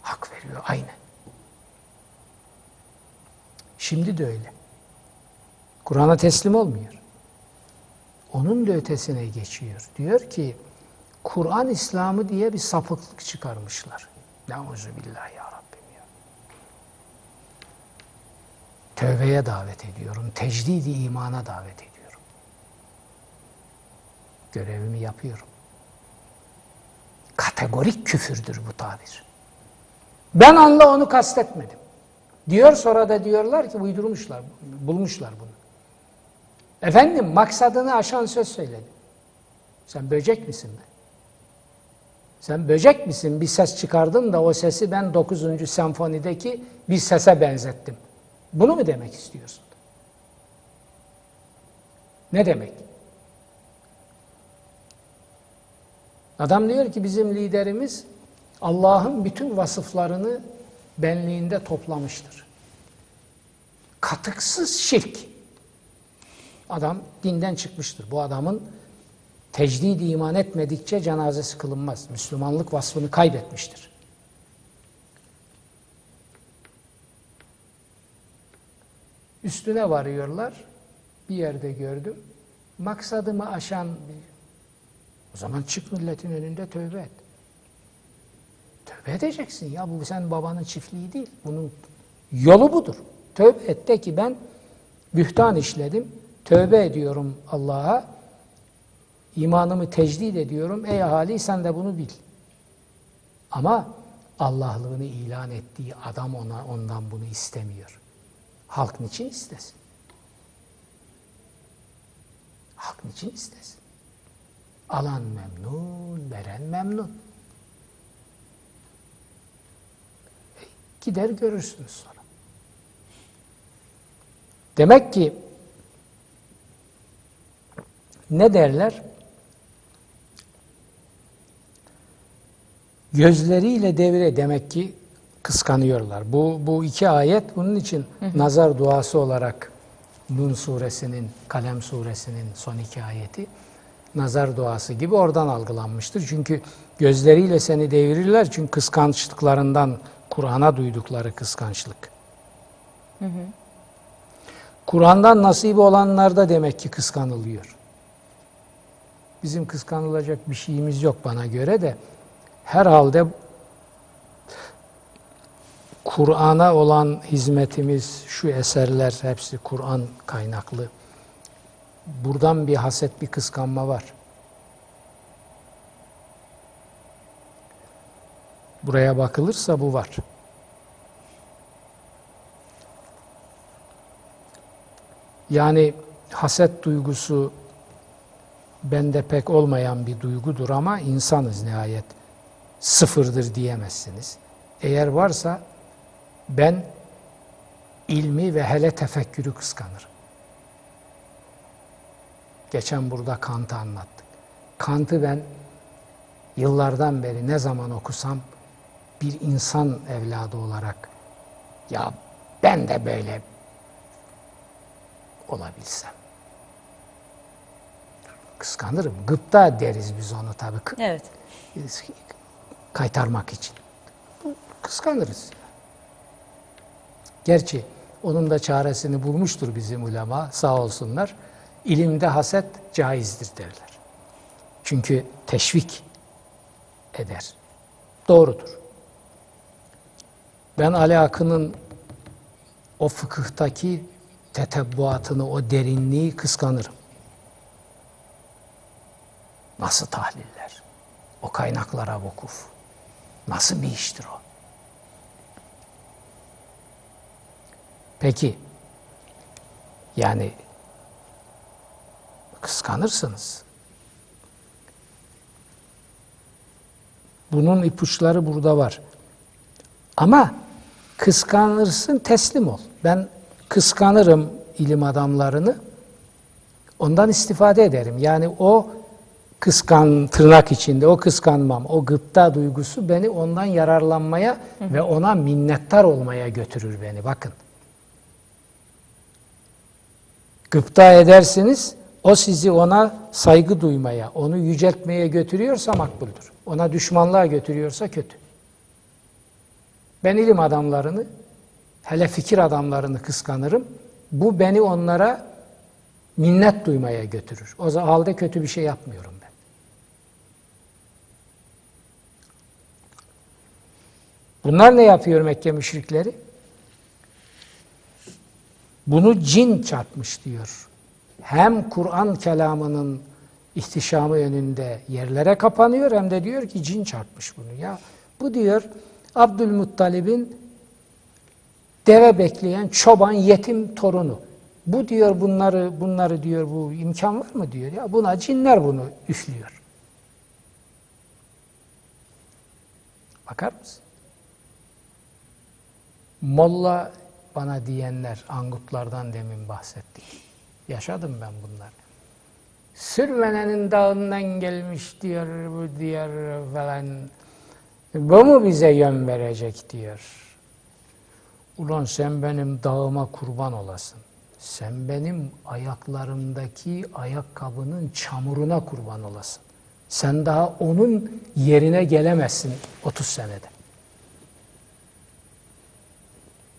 Hak veriyor aynen. Şimdi de öyle. Kur'an'a teslim olmuyor. Onun da ötesine geçiyor. Diyor ki Kur'an İslam'ı diye bir sapıklık çıkarmışlar. Neuzubillah ya Rabbim ya. Tövbeye davet ediyorum. Tecdidi imana davet ediyorum. Görevimi yapıyorum. Kategorik küfürdür bu tabir. Ben anla onu kastetmedim. Diyor sonra da diyorlar ki uydurmuşlar, bulmuşlar bunu. Efendim maksadını aşan söz söyledim. Sen böcek misin be? Sen böcek misin? Bir ses çıkardın da o sesi ben 9. senfonideki bir sese benzettim. Bunu mu demek istiyorsun? Ne demek? Adam diyor ki bizim liderimiz Allah'ın bütün vasıflarını benliğinde toplamıştır. Katıksız şirk. Adam dinden çıkmıştır. Bu adamın tecdid iman etmedikçe cenazesi kılınmaz. Müslümanlık vasfını kaybetmiştir. Üstüne varıyorlar. Bir yerde gördüm. Maksadımı aşan bir... O zaman çık milletin önünde tövbe et. Tövbe edeceksin ya. Bu sen babanın çiftliği değil. Bunun yolu budur. Tövbe et de ki ben bühtan işledim. Tövbe ediyorum Allah'a. İmanımı tecdid ediyorum. Ey ahali sen de bunu bil. Ama Allah'lığını ilan ettiği adam ona ondan bunu istemiyor. Halk niçin istesin? Halk niçin istesin? Alan memnun, veren memnun. Gider görürsünüz sonra. Demek ki ne derler? Gözleriyle devre demek ki kıskanıyorlar. Bu, bu iki ayet bunun için nazar duası olarak Nun suresinin, Kalem suresinin son iki ayeti nazar duası gibi oradan algılanmıştır. Çünkü gözleriyle seni devirirler çünkü kıskançlıklarından Kur'an'a duydukları kıskançlık. Kur'an'dan nasibi olanlar da demek ki kıskanılıyor. Bizim kıskanılacak bir şeyimiz yok bana göre de herhalde Kur'an'a olan hizmetimiz, şu eserler hepsi Kur'an kaynaklı. Buradan bir haset, bir kıskanma var. Buraya bakılırsa bu var. Yani haset duygusu bende pek olmayan bir duygudur ama insanız nihayet. Sıfırdır diyemezsiniz. Eğer varsa ben ilmi ve hele tefekkürü kıskanırım. Geçen burada Kant'ı anlattık. Kant'ı ben yıllardan beri ne zaman okusam bir insan evladı olarak ya ben de böyle olabilsem. Kıskanırım. Gıpta deriz biz onu tabii. Evet. Kaytarmak için. Kıskanırız. Gerçi onun da çaresini bulmuştur bizim ulema sağ olsunlar. İlimde haset caizdir derler. Çünkü teşvik eder. Doğrudur. Ben Ali Akın'ın o fıkıhtaki tetebbuatını, o derinliği kıskanırım. Nasıl tahliller? O kaynaklara vakuf. Nasıl bir iştir o? Peki, yani kıskanırsınız. Bunun ipuçları burada var. Ama kıskanırsın teslim ol. Ben kıskanırım ilim adamlarını. Ondan istifade ederim. Yani o kıskan tırnak içinde o kıskanmam, o gıpta duygusu beni ondan yararlanmaya ve ona minnettar olmaya götürür beni. Bakın. Gıpta edersiniz, o sizi ona saygı duymaya, onu yüceltmeye götürüyorsa makbuldür. Ona düşmanlığa götürüyorsa kötü. Ben ilim adamlarını, hele fikir adamlarını kıskanırım. Bu beni onlara minnet duymaya götürür. O halde kötü bir şey yapmıyorum ben. Bunlar ne yapıyor Mekke müşrikleri? Bunu cin çarpmış diyor. Hem Kur'an kelamının ihtişamı önünde yerlere kapanıyor hem de diyor ki cin çarpmış bunu. Ya bu diyor Abdülmuttalib'in deve bekleyen çoban yetim torunu. Bu diyor bunları bunları diyor bu imkan var mı diyor. Ya buna cinler bunu üflüyor. Bakar mısın? Molla bana diyenler, angutlardan demin bahsettik. Yaşadım ben bunlar. Sürmenenin dağından gelmiş diyor bu diyor falan. Bu mu bize yön verecek diyor. Ulan sen benim dağıma kurban olasın. Sen benim ayaklarımdaki ayakkabının çamuruna kurban olasın. Sen daha onun yerine gelemezsin 30 senede.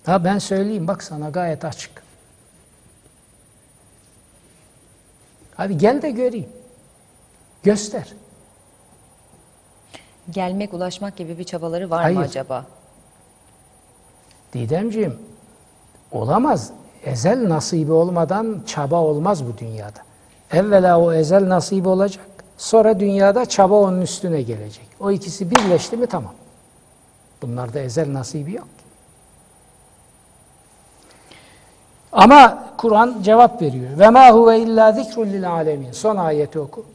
Ha ben söyleyeyim bak sana gayet açık. Hadi gel de göreyim. Göster. Gelmek, ulaşmak gibi bir çabaları var Hayır. mı acaba? Didemciğim olamaz. Ezel nasibi olmadan çaba olmaz bu dünyada. Evvela o ezel nasibi olacak. Sonra dünyada çaba onun üstüne gelecek. O ikisi birleşti mi tamam. Bunlarda ezel nasibi yok. Ama Kur'an cevap veriyor. Ve ma huve illa zikrun lil alemin. Son ayeti oku.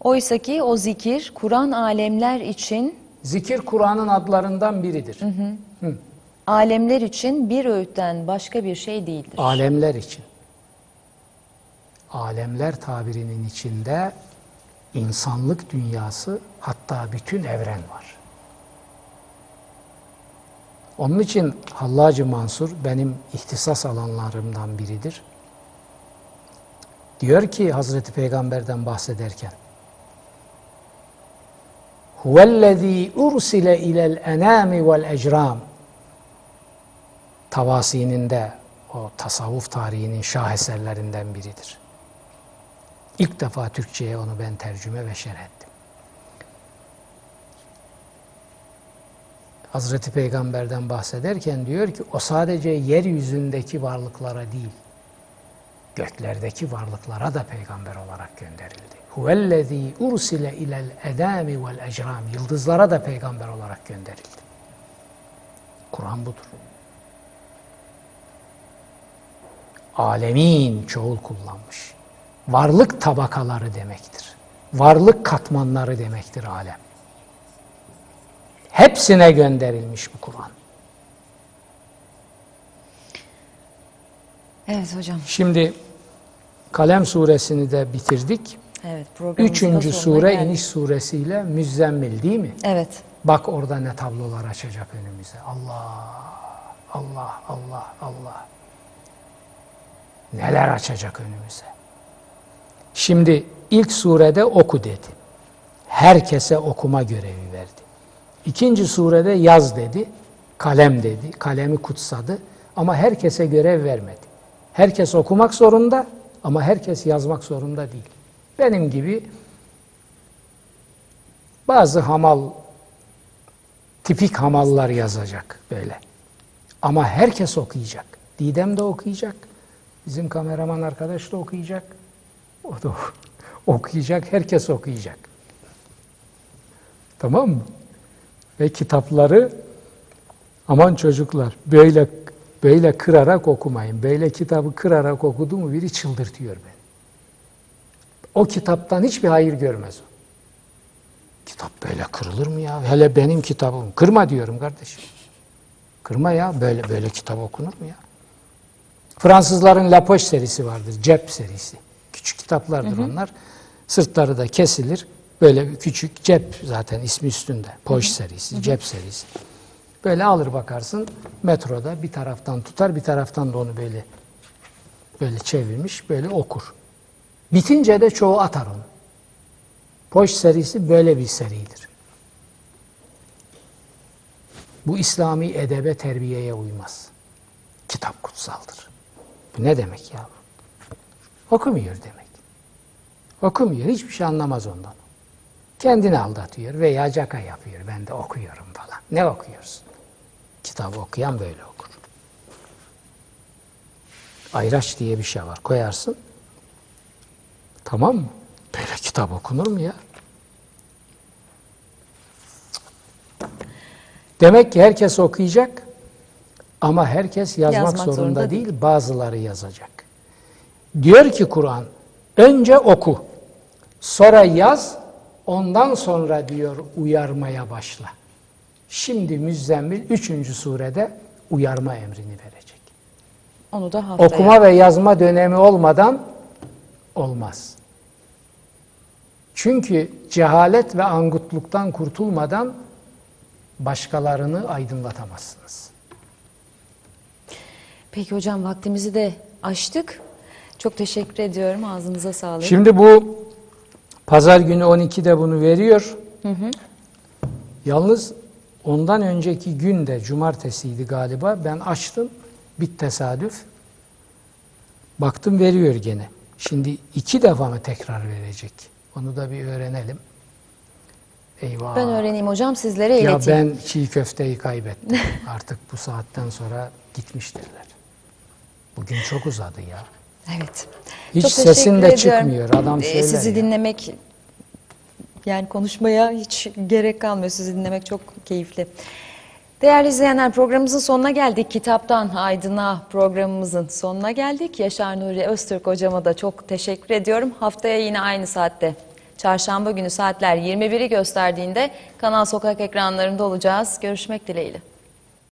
Oysa ki o zikir Kur'an alemler için Zikir Kur'an'ın adlarından biridir. alemler için bir öğütten başka bir şey değildir. Alemler için. Alemler tabirinin içinde insanlık dünyası hatta bütün evren var. Onun için Hallacı Mansur benim ihtisas alanlarımdan biridir. Diyor ki Hazreti Peygamber'den bahsederken Huvellezî ursile ilel enâmi vel ecrâm Tavasi'nin de o tasavvuf tarihinin şaheserlerinden biridir. İlk defa Türkçe'ye onu ben tercüme ve şerh ettim. Hazreti Peygamber'den bahsederken diyor ki o sadece yeryüzündeki varlıklara değil, göklerdeki varlıklara da peygamber olarak gönderildi. Huvellezî ursile ilel edâmi vel ecrâm. Yıldızlara da peygamber olarak gönderildi. Kur'an budur. Alemin çoğul kullanmış. Varlık tabakaları demektir. Varlık katmanları demektir alem. Hepsine gönderilmiş bu Kur'an. Evet hocam. Şimdi Kalem suresini de bitirdik. Evet Üçüncü sure geldik. iniş suresiyle müzzemmil değil mi? Evet. Bak orada ne tablolar açacak önümüze. Allah, Allah, Allah, Allah. Neler açacak önümüze. Şimdi ilk surede oku dedi. Herkese okuma görevi verdi. İkinci surede yaz dedi. Kalem dedi. Kalemi kutsadı. Ama herkese görev vermedi. Herkes okumak zorunda ama herkes yazmak zorunda değil. Benim gibi bazı hamal tipik hamallar yazacak böyle. Ama herkes okuyacak. Didem de okuyacak. Bizim kameraman arkadaş da okuyacak. O da okuyacak. Herkes okuyacak. Tamam mı? Ve kitapları aman çocuklar böyle böyle kırarak okumayın. Böyle kitabı kırarak okudu mu biri çıldırtıyor beni. O kitaptan hiçbir hayır görmez o. Kitap böyle kırılır mı ya? Hele benim kitabım. Kırma diyorum kardeşim. Kırma ya. Böyle böyle kitap okunur mu ya? Fransızların La Poche serisi vardır. Cep serisi. Küçük kitaplardır onlar. Sırtları da kesilir. Böyle küçük cep zaten ismi üstünde. Poche serisi, cep serisi. Böyle alır bakarsın metroda bir taraftan tutar bir taraftan da onu böyle böyle çevirmiş böyle okur. Bitince de çoğu atar onu. Poş serisi böyle bir seridir. Bu İslami edebe terbiyeye uymaz. Kitap kutsaldır. Bu ne demek ya? Okumuyor demek. Okumuyor. Hiçbir şey anlamaz ondan. Kendini aldatıyor veya caka yapıyor. Ben de okuyorum falan. Ne okuyorsun? Kitabı okuyan böyle okur. Ayraç diye bir şey var. Koyarsın. Tamam mı? Böyle kitap okunur mu ya? Demek ki herkes okuyacak ama herkes yazmak, Yazmak zorunda, zorunda değil, bazıları yazacak. Diyor ki Kur'an, önce oku, sonra yaz, ondan sonra diyor uyarmaya başla. Şimdi Müzzemmil 3. surede uyarma emrini verecek. Onu da haftaya. Okuma ve yazma dönemi olmadan olmaz. Çünkü cehalet ve angutluktan kurtulmadan başkalarını aydınlatamazsınız. Peki hocam vaktimizi de aştık. Çok teşekkür ediyorum. Ağzınıza sağlık. Şimdi bu pazar günü 12'de bunu veriyor. Yalnız ondan önceki gün de cumartesiydi galiba. Ben açtım. Bir tesadüf. Baktım veriyor gene. Şimdi iki defa mı tekrar verecek? Onu da bir öğrenelim. Eyvah. ben öğreneyim hocam sizlere Ya ileteyim. ben çiğ köfteyi kaybettim. Artık bu saatten sonra gitmiştirler. Bugün çok uzadı ya. Evet. Hiç Çok sesin de ediyorum. çıkmıyor. Adam Ee, söyler Sizi ya. dinlemek Yani konuşmaya hiç gerek kalmıyor. Sizi dinlemek çok keyifli. Değerli izleyenler programımızın sonuna geldik. Kitaptan Aydın'a programımızın sonuna geldik. Yaşar Nuri Öztürk hocama da çok teşekkür ediyorum. Haftaya yine aynı saatte. Çarşamba günü saatler 21'i gösterdiğinde Kanal Sokak ekranlarında olacağız. Görüşmek dileğiyle.